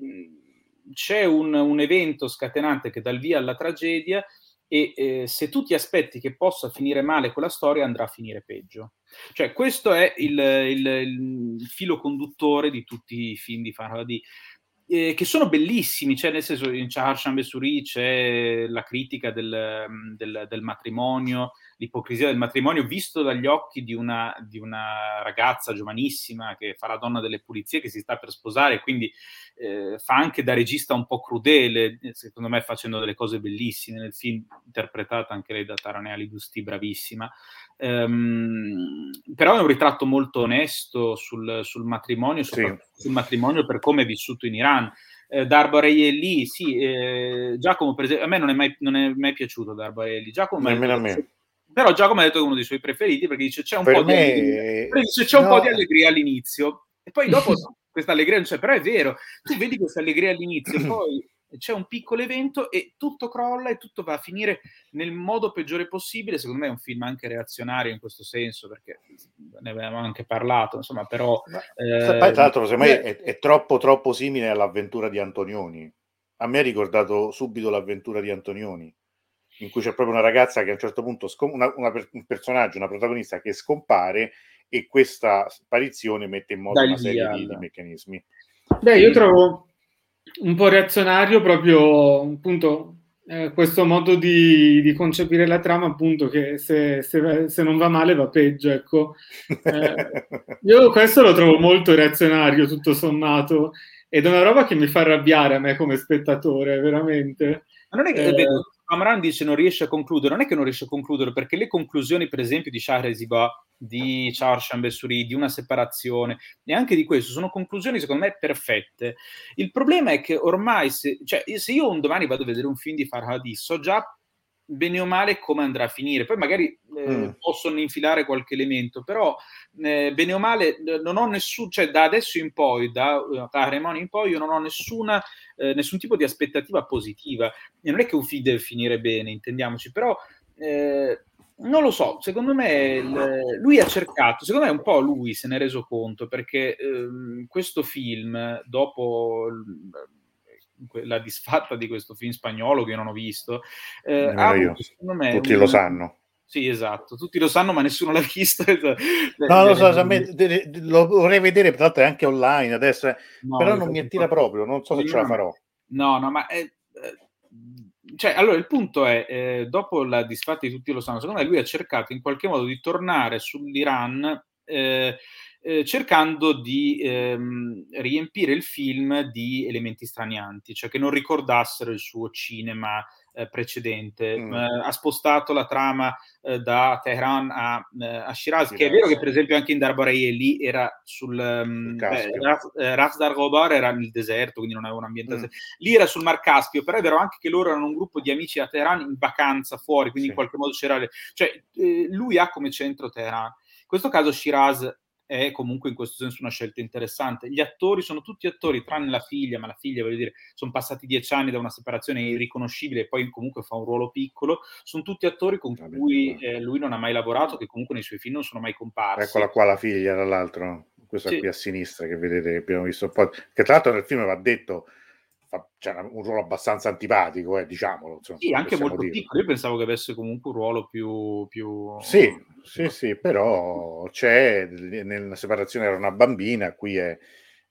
c'è un, un, evento scatenante che dà il via alla tragedia e eh, se tu ti aspetti che possa finire male quella storia andrà a finire peggio. Cioè questo è il, il, il filo conduttore di tutti i film di Farhadi eh, che sono bellissimi, cioè nel senso in Chahar Shambesuri c'è la critica del, del, del, matrimonio, l'ipocrisia del matrimonio visto dagli occhi di una, di una, ragazza giovanissima che fa la donna delle pulizie, che si sta per sposare, quindi eh, fa anche da regista un po' crudele, secondo me facendo delle cose bellissime nel film, interpretata anche lei da Taranea Lidusti, bravissima. Um, però è un ritratto molto onesto sul, sul matrimonio, sì. sul matrimonio per come è vissuto in Iran. Eh, Darbo lì, sì, eh, Giacomo per esempio, a me non è mai, non è mai piaciuto Darbo lì. Giacomo Nemmeno a me. Però Giacomo ha detto che è uno dei suoi preferiti perché dice c'è un, po, me... di, dice, c'è un no. po' di allegria all'inizio e poi dopo questa allegria non c'è, però è vero, tu vedi questa allegria all'inizio poi c'è un piccolo evento e tutto crolla e tutto va a finire nel modo peggiore possibile. Secondo me è un film anche reazionario in questo senso, perché ne avevamo anche parlato, insomma, però... Eh, tra l'altro, secondo me è, è, troppo, troppo simile all'avventura di Antonioni. A me ha ricordato subito l'avventura di Antonioni, in cui c'è proprio una ragazza che a un certo punto, scom- una, una, un personaggio, una protagonista che scompare e questa sparizione mette in moto una serie di, di meccanismi. Beh, io trovo un po' reazionario proprio appunto eh, questo modo di, di, concepire la trama appunto che se, se, se, non va male va peggio ecco. Eh, io questo lo trovo molto reazionario tutto sommato ed è una roba che mi fa arrabbiare a me come spettatore veramente. Ma non è che eh, Amran dice non riesce a concludere non è che non riesce a concludere perché le conclusioni per esempio di Shahrezibah di Charles Chambesuri, di una separazione, e anche di questo sono conclusioni secondo me perfette. Il problema è che ormai, se, cioè, se io un domani vado a vedere un film di Farhadi, so già bene o male come andrà a finire. Poi magari mm. possono infilare qualche elemento, però eh, bene o male non ho nessun, cioè da adesso in poi, da Kahraman in poi, io non ho nessuna, eh, nessun tipo di aspettativa positiva. E non è che un film deve finire bene, intendiamoci, però eh, non lo so, secondo me il, lui ha cercato, secondo me un po' lui se ne è reso conto perché ehm, questo film, dopo la disfatta di questo film spagnolo che io non ho visto, eh, ha avuto, me, tutti un... lo sanno. Sì, esatto, tutti lo sanno, ma nessuno l'ha visto. no, lo so, lo vorrei vedere, tra l'altro è anche online adesso, eh, no, però non mi attira proprio, non so se ce la farò. No, no, ma è, cioè, allora il punto è, eh, dopo la disfatta di tutti lo sanno, secondo me lui ha cercato in qualche modo di tornare sull'Iran eh, eh, cercando di ehm, riempire il film di elementi stranianti, cioè che non ricordassero il suo cinema eh, precedente. Mm. Eh, ha spostato la trama eh, da Teheran a, eh, a Shiraz, Shiraz, che è vero che per esempio anche in Darbarei lì era sul... Um, Ras Dar Ghobar era nel deserto, quindi non aveva un ambiente... Mm. Lì era sul Mar Caspio, però è vero anche che loro erano un gruppo di amici a Teheran in vacanza fuori, quindi sì. in qualche modo c'era... Le... Cioè, lui ha come centro Teheran. In questo caso Shiraz è comunque in questo senso una scelta interessante. Gli attori sono tutti attori, tranne la figlia, ma la figlia, voglio dire, sono passati dieci anni da una separazione irriconoscibile e poi comunque fa un ruolo piccolo. Sono tutti attori con cui eh, lui non ha mai lavorato, che comunque nei suoi film non sono mai comparsi. Eccola qua la figlia, dall'altro, questa sì. qui a sinistra che vedete, che abbiamo visto un po', che tra l'altro nel film va detto c'era un ruolo abbastanza antipatico, eh, diciamolo. Insomma, sì, anche molto dire. piccolo. Io pensavo che avesse comunque un ruolo più... più... Sì, sì, sì, però c'è, nella separazione era una bambina, qui è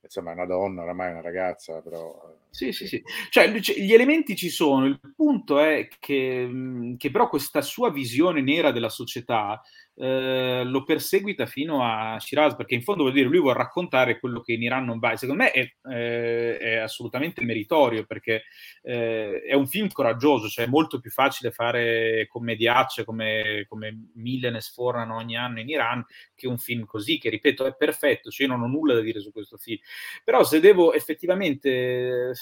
insomma una donna, oramai una ragazza, però... Eh, sì, sì, sì. Cioè, gli elementi ci sono, il punto è che, che però questa sua visione nera della società eh, lo perseguita fino a Shiraz, perché in fondo vuol dire lui vuole raccontare quello che in Iran non va. E secondo me è, eh, è assolutamente meritorio, perché eh, è un film coraggioso, cioè è molto più facile fare commediacce come, come mille ne sfornano ogni anno in Iran che un film così, che ripeto è perfetto, cioè io non ho nulla da dire su questo film. Però se devo effettivamente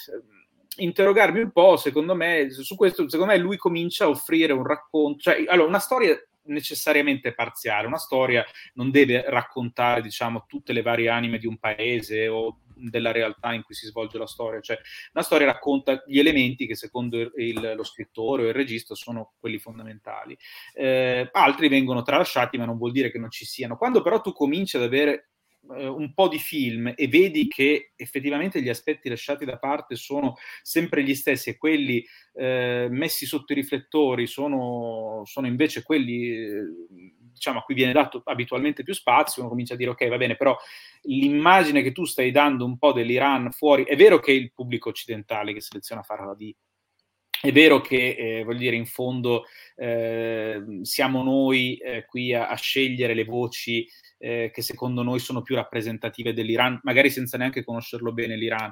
interrogarmi un po', secondo me, su questo, secondo me lui comincia a offrire un racconto, cioè, allora, una storia necessariamente parziale. Una storia non deve raccontare, diciamo, tutte le varie anime di un paese o della realtà in cui si svolge la storia. Cioè, una storia racconta gli elementi che secondo il, lo scrittore o il regista sono quelli fondamentali. Eh, altri vengono tralasciati, ma non vuol dire che non ci siano. Quando però tu cominci ad avere eh, un po' di film e vedi che effettivamente gli aspetti lasciati da parte sono sempre gli stessi e quelli eh, messi sotto i riflettori sono, sono invece quelli eh, diciamo, a cui viene dato abitualmente più spazio, uno comincia a dire ok va bene, però l'immagine che tu stai dando un po' dell'Iran fuori, è vero che il pubblico occidentale che seleziona Farhadi, è vero che, eh, voglio dire, in fondo eh, siamo noi eh, qui a, a, scegliere le voci eh, che secondo noi sono più rappresentative dell'Iran, magari senza neanche conoscerlo bene l'Iran.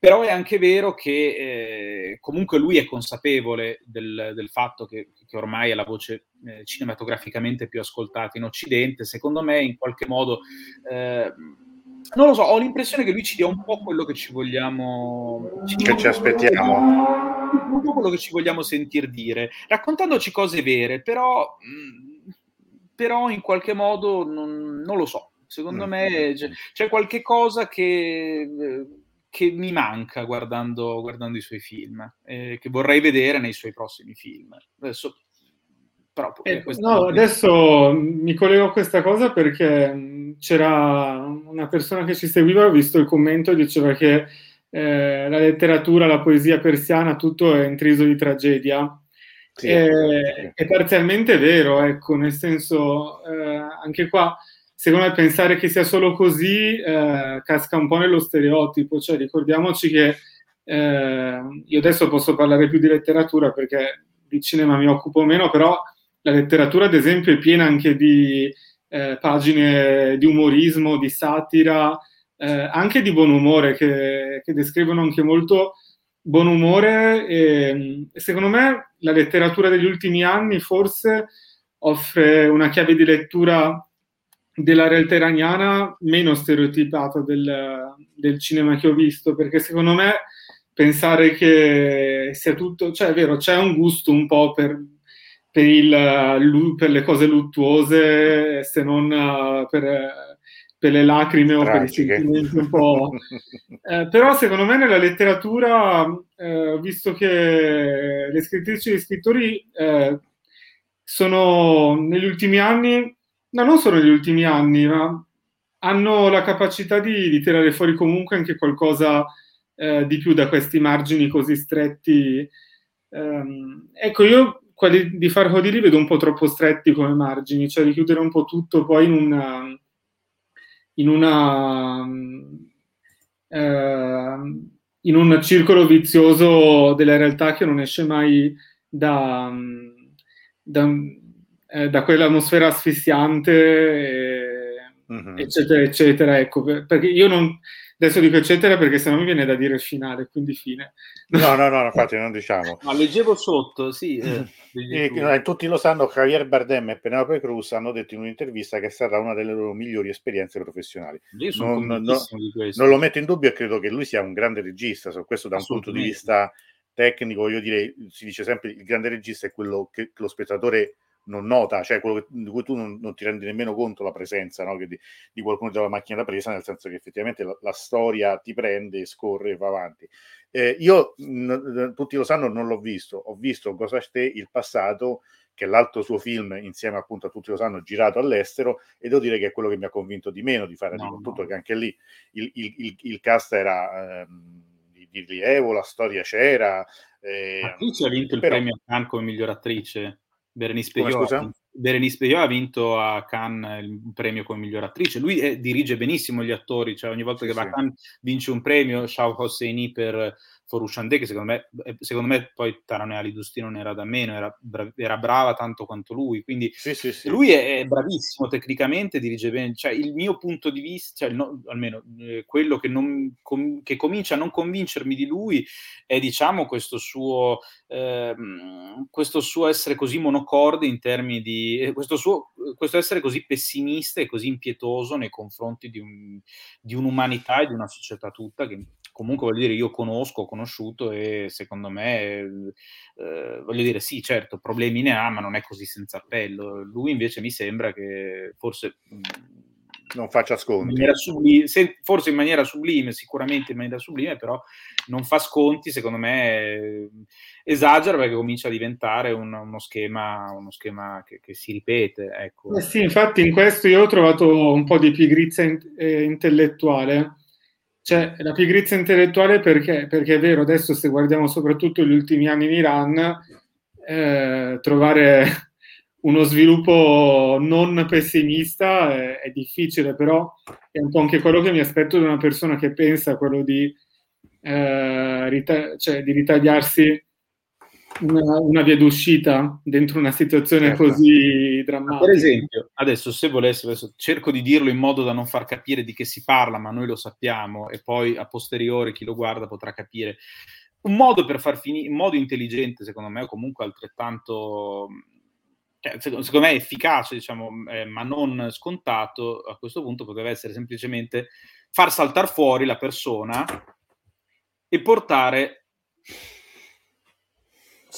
Però è anche vero che eh, comunque lui è consapevole del, del fatto che, che, ormai è la voce eh, cinematograficamente più ascoltata in Occidente. Secondo me, in qualche modo, eh, non lo so, ho l'impressione che lui ci dia un po' quello che ci vogliamo. Ci che ci aspettiamo. Un po' quello che ci vogliamo sentir dire, raccontandoci cose vere, però. Mh, però in qualche modo non, non lo so. Secondo mm. me c'è, c'è, qualche cosa che, che mi manca guardando, guardando, i suoi film, eh, che vorrei vedere nei suoi prossimi film. Adesso, però, eh, no, adesso mi collego a questa cosa perché mm, c'era una persona che ci seguiva, ho visto il commento e diceva che eh, la letteratura, la poesia persiana, tutto è intriso di tragedia. Sì, è, è, parzialmente vero, ecco, nel senso, eh, anche qua, secondo me pensare che sia solo così eh, casca un po' nello stereotipo, cioè ricordiamoci che eh, io adesso posso parlare più di letteratura perché di cinema mi occupo meno, però la letteratura ad esempio è piena anche di eh, pagine di umorismo, di satira, eh, anche di buon umore che, che descrivono anche molto buon umore e, e secondo me la letteratura degli ultimi anni forse offre una chiave di lettura della realtà iraniana meno stereotipata del, del, cinema che ho visto, perché secondo me pensare che sia tutto, cioè è vero, c'è un gusto un po' per, per, il, per le cose luttuose, se non uh, per per le lacrime o per i sentimenti un po'. Eh, però secondo me nella letteratura, eh, visto che le scrittrici e gli scrittori eh, sono negli ultimi anni, no, non solo negli ultimi anni, ma hanno la capacità di, di tirare fuori comunque anche qualcosa eh, di più da questi margini così stretti. Ehm, ecco, io quelli di Farhodi li vedo un po' troppo stretti come margini, cioè di chiudere un po' tutto poi in una in una, eh, in un circolo vizioso della realtà che non esce mai da, da, eh, da quell'atmosfera asfissiante, e, mm-hmm. eccetera, eccetera. Ecco, perché io non, Adesso dico eccetera perché sennò mi viene da dire il finale, quindi fine. No, no, no, infatti non diciamo. Ma leggevo sotto, sì. Eh, e, tutti lo sanno, Javier Bardem e Penelope Cruz hanno detto in un'intervista che è stata una delle loro migliori esperienze professionali. Non, non, non, lo metto in dubbio e credo che lui sia un grande regista, su questo da un punto di vista tecnico, voglio dire, si dice sempre il grande regista è quello che lo spettatore non nota, cioè quello di cui tu non, non, ti rendi nemmeno conto la presenza no? di, di, qualcuno della macchina da presa, nel senso che effettivamente la, la storia ti prende, scorre e va avanti. Eh, io, n- tutti lo sanno, non l'ho visto, ho visto Cosa te il passato, che è l'altro suo film, insieme appunto a tutti lo sanno, girato all'estero, e devo dire che è quello che mi ha convinto di meno di fare no, di tutto, no. che anche lì il, il, il, il cast era... Ehm, di, rilievo, la storia c'era. Eh, Attrice ha vinto il però... premio a Cannes come miglior attrice. Berenice Peyot, Berenice Peyot ha vinto a Cannes il premio come miglior attrice. Lui è, dirige benissimo gli attori, cioè ogni volta che va a Cannes vince un premio. Shao Hosseini per Forushandé, che secondo me, eh, secondo me poi Tarane Ali Dusti non era da meno, era, bra- era, brava tanto quanto lui, quindi sì, sì, sì. lui è, è, bravissimo tecnicamente, dirige bene, cioè il mio punto di vista, cioè, no, almeno eh, quello che, non, com- che, comincia a non convincermi di lui è diciamo questo suo, eh, questo suo essere così monocorde in termini di, eh, questo, suo, questo essere così pessimista e così impietoso nei confronti di, un, di un'umanità e di una società tutta che comunque voglio dire io conosco, ho conosciuto e secondo me, eh, voglio dire sì, certo, problemi ne ha, ma non è così senza appello. Lui invece mi sembra che forse... Mhmm, non faccia sconti. In sublime, se, forse in maniera sublime, sicuramente in maniera sublime, però non fa sconti, secondo me esagera perché comincia a diventare un, uno schema, uno schema che, che, si ripete. Ecco. Eh sì, infatti in questo io ho trovato un po' di pigrizia in, eh, intellettuale cioè, la pigrizia intellettuale perché? Perché è vero, adesso se guardiamo soprattutto gli ultimi anni in Iran, eh, trovare uno sviluppo non pessimista è, è, difficile, però è un po' anche quello che mi aspetto da una persona che pensa quello di, eh, rita- cioè, di ritagliarsi una, una, via d'uscita dentro una situazione certo. così drammatica. Per esempio, adesso se volessi, adesso cerco di dirlo in modo da non far capire di che si parla, ma noi lo sappiamo e poi a posteriori chi lo guarda potrà capire. Un modo per far finire, un modo intelligente, secondo me, o comunque altrettanto, cioè, secondo me efficace, diciamo, eh, ma non scontato, a questo punto poteva essere semplicemente far saltare fuori la persona e portare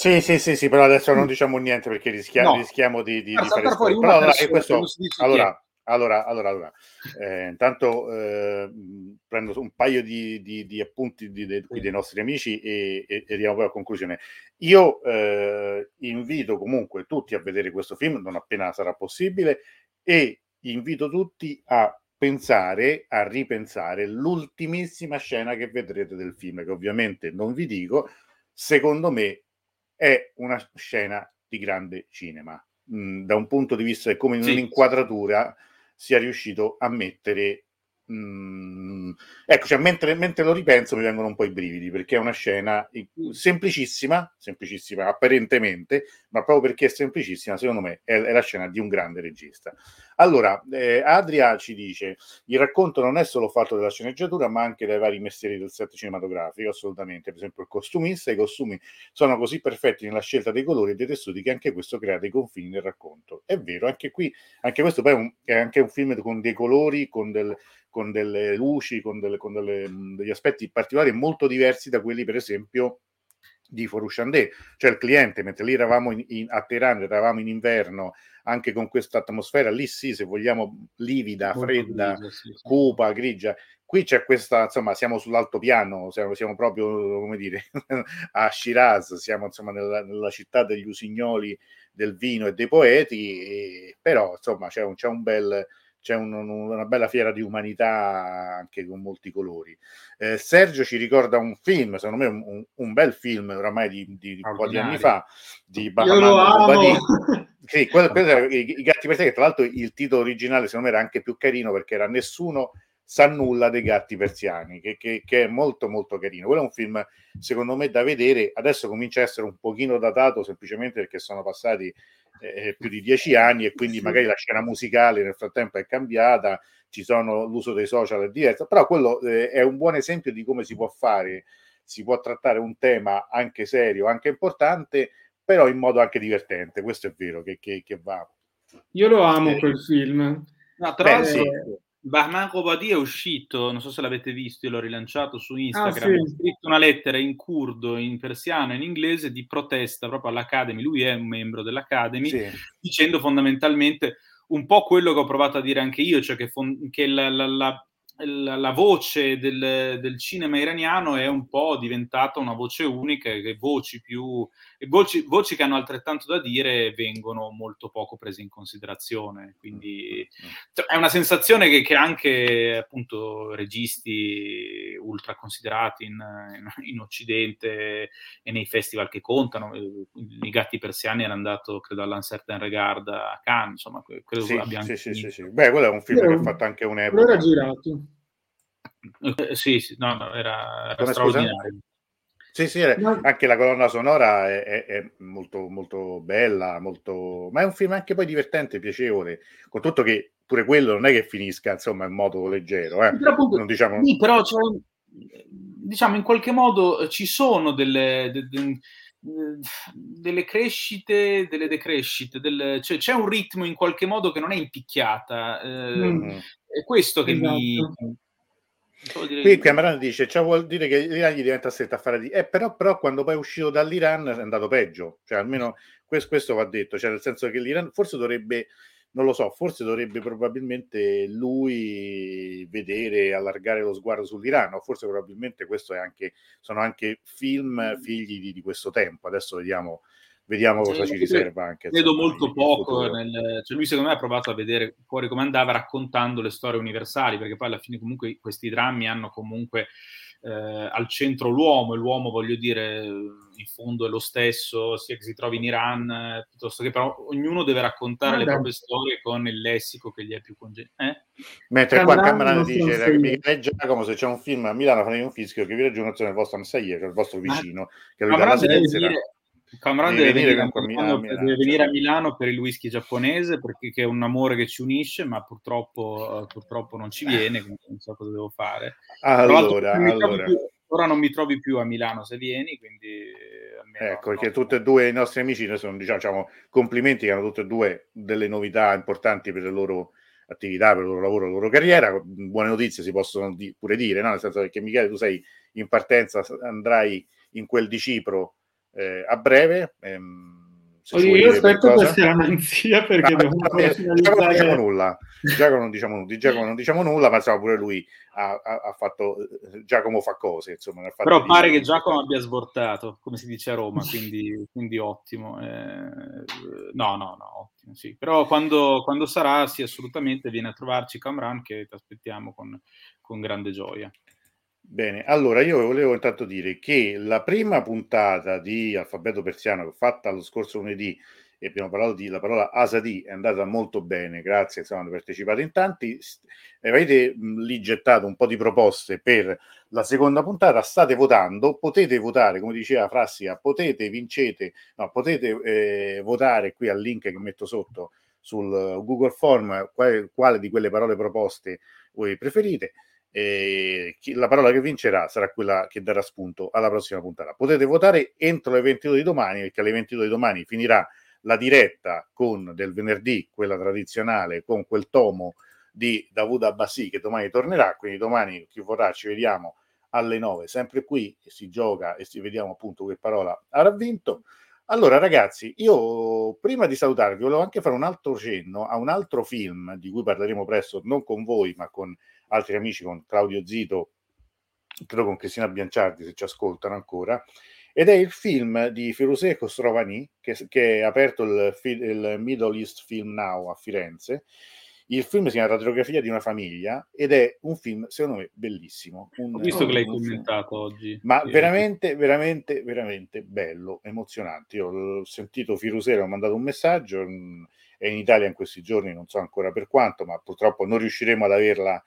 sì, sì, sì, sì, però adesso non diciamo niente perché rischia- no. rischiamo di, di, di fare spoiler. Però allora, questo, allora, allora, allora, allora eh, intanto eh, prendo un paio di, di, di appunti di, de, dei nostri amici e, e, e arriviamo poi a conclusione. Io eh, invito comunque tutti a vedere questo film, non appena sarà possibile, e invito tutti a pensare, a ripensare l'ultimissima scena che vedrete del film, che ovviamente non vi dico, secondo me è una scena di grande cinema. Mm, da un punto di vista di come in sì. un'inquadratura sia riuscito a mettere Mm, ecco, cioè, mentre, mentre, lo ripenso mi vengono un po' i brividi perché è una scena semplicissima, semplicissima apparentemente, ma proprio perché è semplicissima, secondo me è, è la scena di un grande regista. Allora, eh, Adria ci dice: il racconto non è solo fatto della sceneggiatura, ma anche dai vari mestieri del set cinematografico, assolutamente. Per esempio, il costumista, i costumi sono così perfetti nella scelta dei colori e dei tessuti che anche questo crea dei confini nel racconto. È vero, anche qui, anche questo poi è, un, è anche un film con dei colori, con del con delle luci, con, delle, con delle, degli aspetti particolari molto diversi da quelli, per esempio, di Forushandé, cioè il cliente, mentre lì eravamo in, in, a Teheran, eravamo in inverno, anche con questa atmosfera, lì sì, se vogliamo, livida, molto fredda, grigia, sì, sì. cupa, grigia. Qui c'è questa, insomma, siamo sull'altopiano, siamo, siamo proprio, come dire, a Shiraz, siamo insomma nella, nella, città degli usignoli del vino e dei poeti, e, però insomma c'è un, c'è un bel c'è un, una bella fiera di umanità anche con molti colori. Eh, Sergio ci ricorda un film, secondo me un, un bel film oramai di, di un po' di anni fa, di Bahaman sì, quello, quello era, i, i, Gatti per te, che tra l'altro il titolo originale secondo me era anche più carino perché era Nessuno sa nulla dei gatti persiani, che, che, che, è molto molto carino. Quello è un film, secondo me, da vedere. Adesso comincia a essere un pochino datato semplicemente perché sono passati eh, più di dieci anni e quindi magari la scena musicale nel frattempo è cambiata, ci sono l'uso dei social è diverso, però quello eh, è un buon esempio di come si può fare, si può trattare un tema anche serio, anche importante, però in modo anche divertente. Questo è vero che, che, che va. Io lo amo eh, quel film. No, tra l'altro, Bahman Kobadi è uscito, non so se l'avete visto, io l'ho rilanciato su Instagram, ah, sì. ha scritto una lettera in curdo, in persiano e in inglese di protesta proprio all'Academy, lui è un membro dell'Academy, sì. dicendo fondamentalmente un po' quello che ho provato a dire anche io, cioè che, fon- che la, la, la la voce del, del, cinema iraniano è un po' diventata una voce unica e voci più voci, voci, che hanno altrettanto da dire vengono molto poco prese in considerazione quindi cioè, è una sensazione che, che, anche appunto registi ultra considerati in, in, in, occidente e nei festival che contano eh, i gatti persiani erano andato credo all'Uncertain Regard a Cannes insomma credo sì, sì, sì, sì, sì, beh quello è un film che ha fatto anche un'epoca. era girato. Eh, sì, sì, no, no, era, era straordinario. Sì, sì, anche la colonna sonora è, è, è, molto, molto bella, molto... ma è un film anche poi divertente, piacevole, con tutto che pure quello non è che finisca insomma in modo leggero. Eh. Però, appunto, diciamo... Sì, però cioè, diciamo in qualche modo ci sono delle, de, de, delle crescite, delle decrescite, del, cioè, c'è un ritmo in qualche modo che non è impicchiata. Eh, mm. È questo che esatto. mi Qui Cameron dice: Ciò vuol dire che l'Iran gli diventa stretta a fare di. Eh, però, però, quando poi è uscito dall'Iran è andato peggio. Cioè, almeno questo, questo va detto. Cioè, nel senso che l'Iran forse dovrebbe, non lo so, forse dovrebbe probabilmente lui vedere, allargare lo sguardo sull'Iran. O forse probabilmente questo è anche, sono anche film figli di, di questo tempo. Adesso vediamo vediamo cosa ci riserva anche. Vedo molto poco, nel, cioè lui secondo me ha provato a vedere fuori come andava raccontando le storie universali, perché poi alla fine comunque questi drammi hanno comunque eh, al centro l'uomo, e l'uomo voglio dire in fondo è lo stesso, sia che si trovi in Iran, eh, piuttosto che però ognuno deve raccontare ah, le proprie storie con il lessico che gli è più congeniale. Eh? Mentre qua Cameron dice che Giacomo se c'è un film a Milano farei un fischio che vi raggiunge nel vostro Massaia, che è il vostro vicino, che lui dalla Svizzera. Dire Cameron deve, deve, venire, a Milano, Milano, deve venire, a Milano, per il whisky giapponese perché è un amore che ci unisce, ma purtroppo, purtroppo non ci viene, quindi non so cosa devo fare. Allora, allora. Più, ora non mi trovi più a Milano se vieni, quindi ecco, perché no. tutti e due i nostri amici sono, diciamo, diciamo, complimenti che hanno tutte e due delle novità importanti per le loro attività, per il loro lavoro, la loro carriera. Buone notizie si possono di, pure dire, no? nel senso che Michele tu sei in partenza, andrai in quel di Cipro eh, a breve. Ehm, io aspetto questa ramanzia perché ancora finalizzare... non diciamo nulla, Giacomo non diciamo, di Giacomo non diciamo nulla, ma insomma pure lui ha, ha, ha fatto, Giacomo fa cose, insomma. Però pare di... che Giacomo abbia sbortato, come si dice a Roma, quindi, quindi ottimo. Eh, no, no, no, ottimo, sì. Però quando, quando sarà, sì, assolutamente viene a trovarci Camran che ti aspettiamo con, con grande gioia. Bene, allora io volevo intanto dire che la prima puntata di Alfabeto Persiano fatta lo scorso lunedì e abbiamo parlato di la parola Asadi è andata molto bene, grazie, insomma, hanno partecipato in tanti. Avete lì gettato un po' di proposte per la seconda puntata, state votando, potete votare, come diceva Frassia, potete, vincete, no, potete eh, votare qui al link che metto sotto sul Google Form quale, quale di quelle parole proposte voi preferite e la parola che vincerà sarà quella che darà spunto alla prossima puntata. Potete votare entro le 22 di domani, perché alle 22 di domani finirà la diretta con del venerdì, quella tradizionale, con quel tomo di Davud Abbasi che domani tornerà. Quindi domani chi vorrà ci vediamo alle 9, sempre qui e si gioca e si vediamo appunto che parola avrà vinto. Allora ragazzi, io prima di salutarvi volevo anche fare un altro cenno a un altro film di cui parleremo presto, non con voi, ma con altri amici, con Claudio Zito, credo con Cristina Bianciardi, se ci ascoltano ancora, ed è il film di Firuseh Kostrovani, che, che è aperto il, il, Middle East Film Now a Firenze. Il film si chiama Radiografia di una famiglia ed è un film, secondo me, bellissimo. Un, Ho visto che l'hai commentato film. oggi. Ma sì. veramente, veramente, veramente bello, emozionante. Io ho sentito Firuseh, ho mandato un messaggio, è in Italia in questi giorni, non so ancora per quanto, ma purtroppo non riusciremo ad averla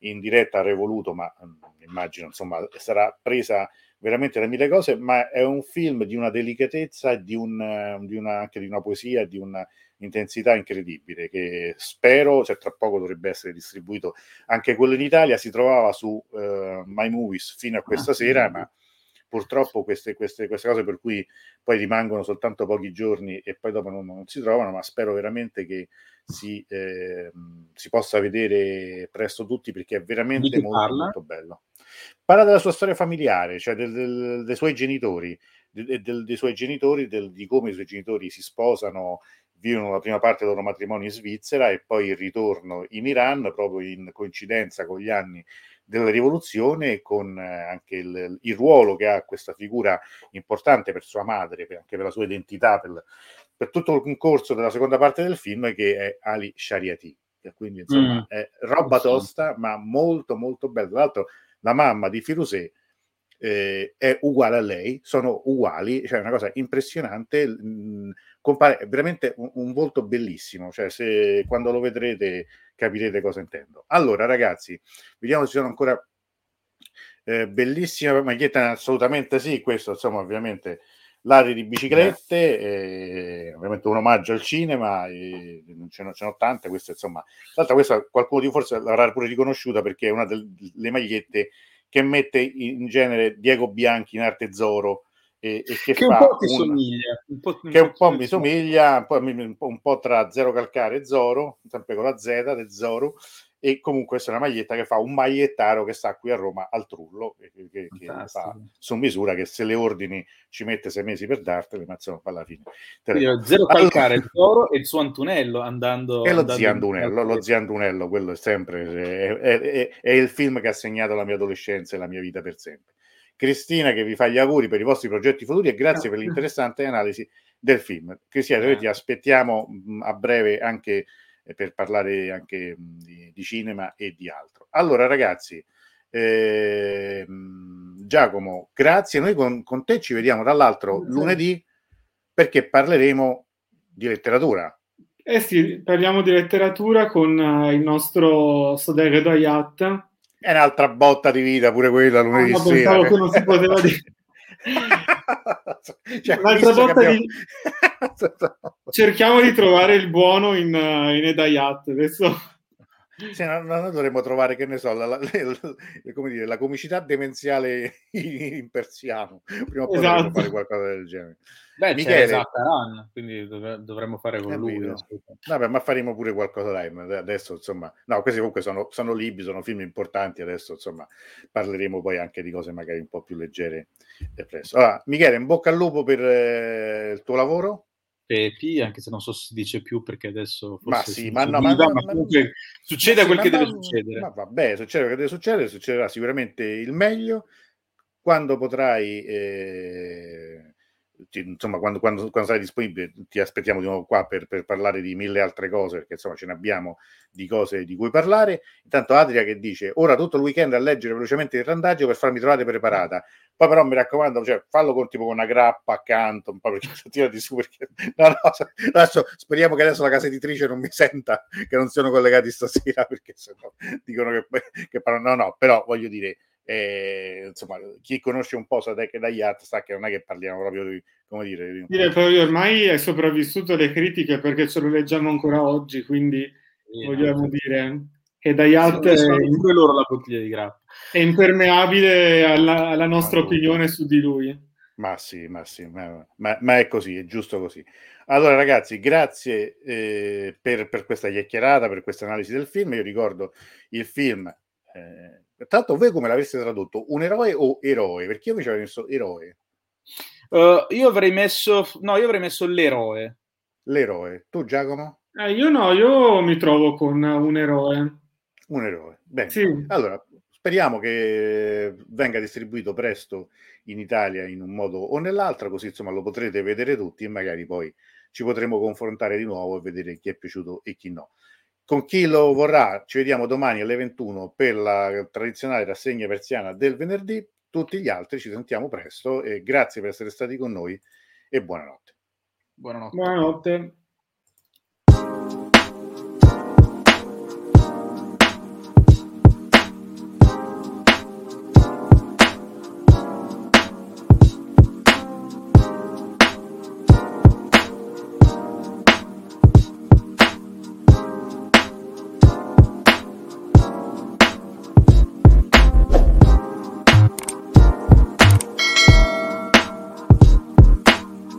in diretta a Revoluto, ma mm, immagino insomma sarà presa veramente da mille cose, ma è un film di una delicatezza, di, un, di una, anche di una poesia, di un'intensità incredibile che spero, cioè tra poco dovrebbe essere distribuito anche quello in Italia, si trovava su uh, My Movies fino a questa ah, sera, ma purtroppo queste, queste, queste, cose per cui poi rimangono soltanto pochi giorni e poi dopo non, non si trovano, ma spero veramente che si, eh, si, possa vedere presto tutti perché è veramente molto, molto bello. Parla della sua storia familiare, cioè del, del, dei suoi genitori, del, dei suoi genitori, di come i suoi genitori si sposano, vivono la prima parte del loro matrimonio in Svizzera e poi il ritorno in Iran, proprio in coincidenza con gli anni della rivoluzione con eh, anche il, il, ruolo che ha questa figura importante per sua madre, per, anche per la sua identità, per, per, tutto il concorso della seconda parte del film, che è Ali Shariati. Quindi insomma mm. è roba tosta, ma molto molto bella. Tra l'altro la mamma di Firusé eh, è uguale a lei, sono uguali, cioè una cosa impressionante, mh, compare veramente un, un, volto bellissimo, cioè se quando lo vedrete capirete cosa intendo. Allora ragazzi, vediamo se sono ancora eh, bellissima maglietta, assolutamente sì, questo insomma ovviamente l'area di biciclette, eh, ovviamente un omaggio al cinema, eh, ce, ne, ne tante, questa insomma, tra questa qualcuno di forse l'avrà pure riconosciuta perché è una delle magliette che mette in genere Diego Bianchi in arte Zoro e, e che, che un po' ti somiglia un po', che un po' mi somiglia un po', un po', un po', tra Zero Calcare e Zoro sempre con la Z del Zoro e comunque questa è una maglietta che fa un magliettaro che sta qui a Roma al Trullo che, che, che fa su misura che se le ordini ci mette sei mesi per dartele ma insomma alla fine. Quindi, zero calcare allora, Zoro e il suo Antunello andando e lo andando zio Andunello lo zio Andunello quello è sempre è, è, è, è il film che ha segnato la mia adolescenza e la mia vita per sempre Cristina che vi fa gli auguri per i vostri progetti futuri e grazie per l'interessante analisi del film Cristina noi ti aspettiamo a breve anche per parlare anche di, di, cinema e di altro. Allora, ragazzi, eh, Giacomo, grazie. Noi con, con, te ci vediamo dall'altro lunedì perché parleremo di letteratura. Eh sì, parliamo di letteratura con uh, il nostro Sodere Dayat. È un'altra botta di vita pure quella lunedì ah, sera. Che non si poteva dire. cioè, Un'altra volta abbiamo... di... cerchiamo di trovare il buono in, uh, in Edayat adesso sì, no, no, noi dovremmo trovare, che ne so, la, la, la, come dire, la comicità demenziale in persiano. Prima o poi esatto. dovremmo fare qualcosa del genere. Beh, Michele, c'è Zaffaran, quindi dov- dovremmo fare con lui. No? Vabbè, ma faremo pure qualcosa dai. Adesso, insomma, no, questi comunque sono, sono libri, sono film importanti. Adesso, insomma, parleremo poi anche di cose magari un po' più leggere presto. Allora, Michele, in bocca al lupo per eh, il tuo lavoro. Pepi, anche se non so se si dice più perché adesso ma sì, ma no, ma, ma, ma, comunque succede quel che deve succedere. Ma vabbè, succede quel che deve succedere, succederà sicuramente il meglio quando potrai eh, insomma, quando, quando, quando, sarai disponibile, ti aspettiamo di nuovo qua per, per, parlare di mille altre cose, perché insomma ce ne abbiamo di cose di cui parlare. Intanto Adria che dice: Ora tutto il weekend a leggere velocemente il randaggio per farmi trovare preparata. Poi, però, mi raccomando, cioè, fallo con tipo una grappa accanto, un po' perché tirati su. Perché no, no, adesso speriamo che adesso la casa editrice non mi senta che non siano collegati stasera, perché sennò dicono che, che no, no, però voglio dire e, insomma, chi conosce un po' Sadek e Dayat sa che non è che parliamo proprio di, come dire... Di dire poi ormai è sopravvissuto le critiche perché ce lo leggiamo ancora oggi, quindi sì, vogliamo no. dire che Dayat è, pure loro la bottiglia di grappa. è impermeabile alla, alla nostra opinione su di lui. Ma sì, ma sì, ma, ma, ma, è così, è giusto così. Allora ragazzi, grazie eh, per, per, questa chiacchierata, per questa analisi del film. Io ricordo il film... Eh, Tanto voi come l'aveste tradotto? Un eroe o eroe? Perché io mi ci avrei messo eroe. Uh, io avrei messo... No, io avrei messo l'eroe. L'eroe. Tu Giacomo? Eh, io no, io mi trovo con un eroe. Un eroe. Bene. Sì. Allora, speriamo che venga distribuito presto in Italia in un modo o nell'altro, così insomma lo potrete vedere tutti e magari poi ci potremo confrontare di nuovo e vedere chi è piaciuto e chi no. Con chi lo vorrà, ci vediamo domani alle 21 per la tradizionale rassegna persiana del venerdì. Tutti gli altri ci sentiamo presto e grazie per essere stati con noi e buonanotte. Buonanotte. Buonanotte.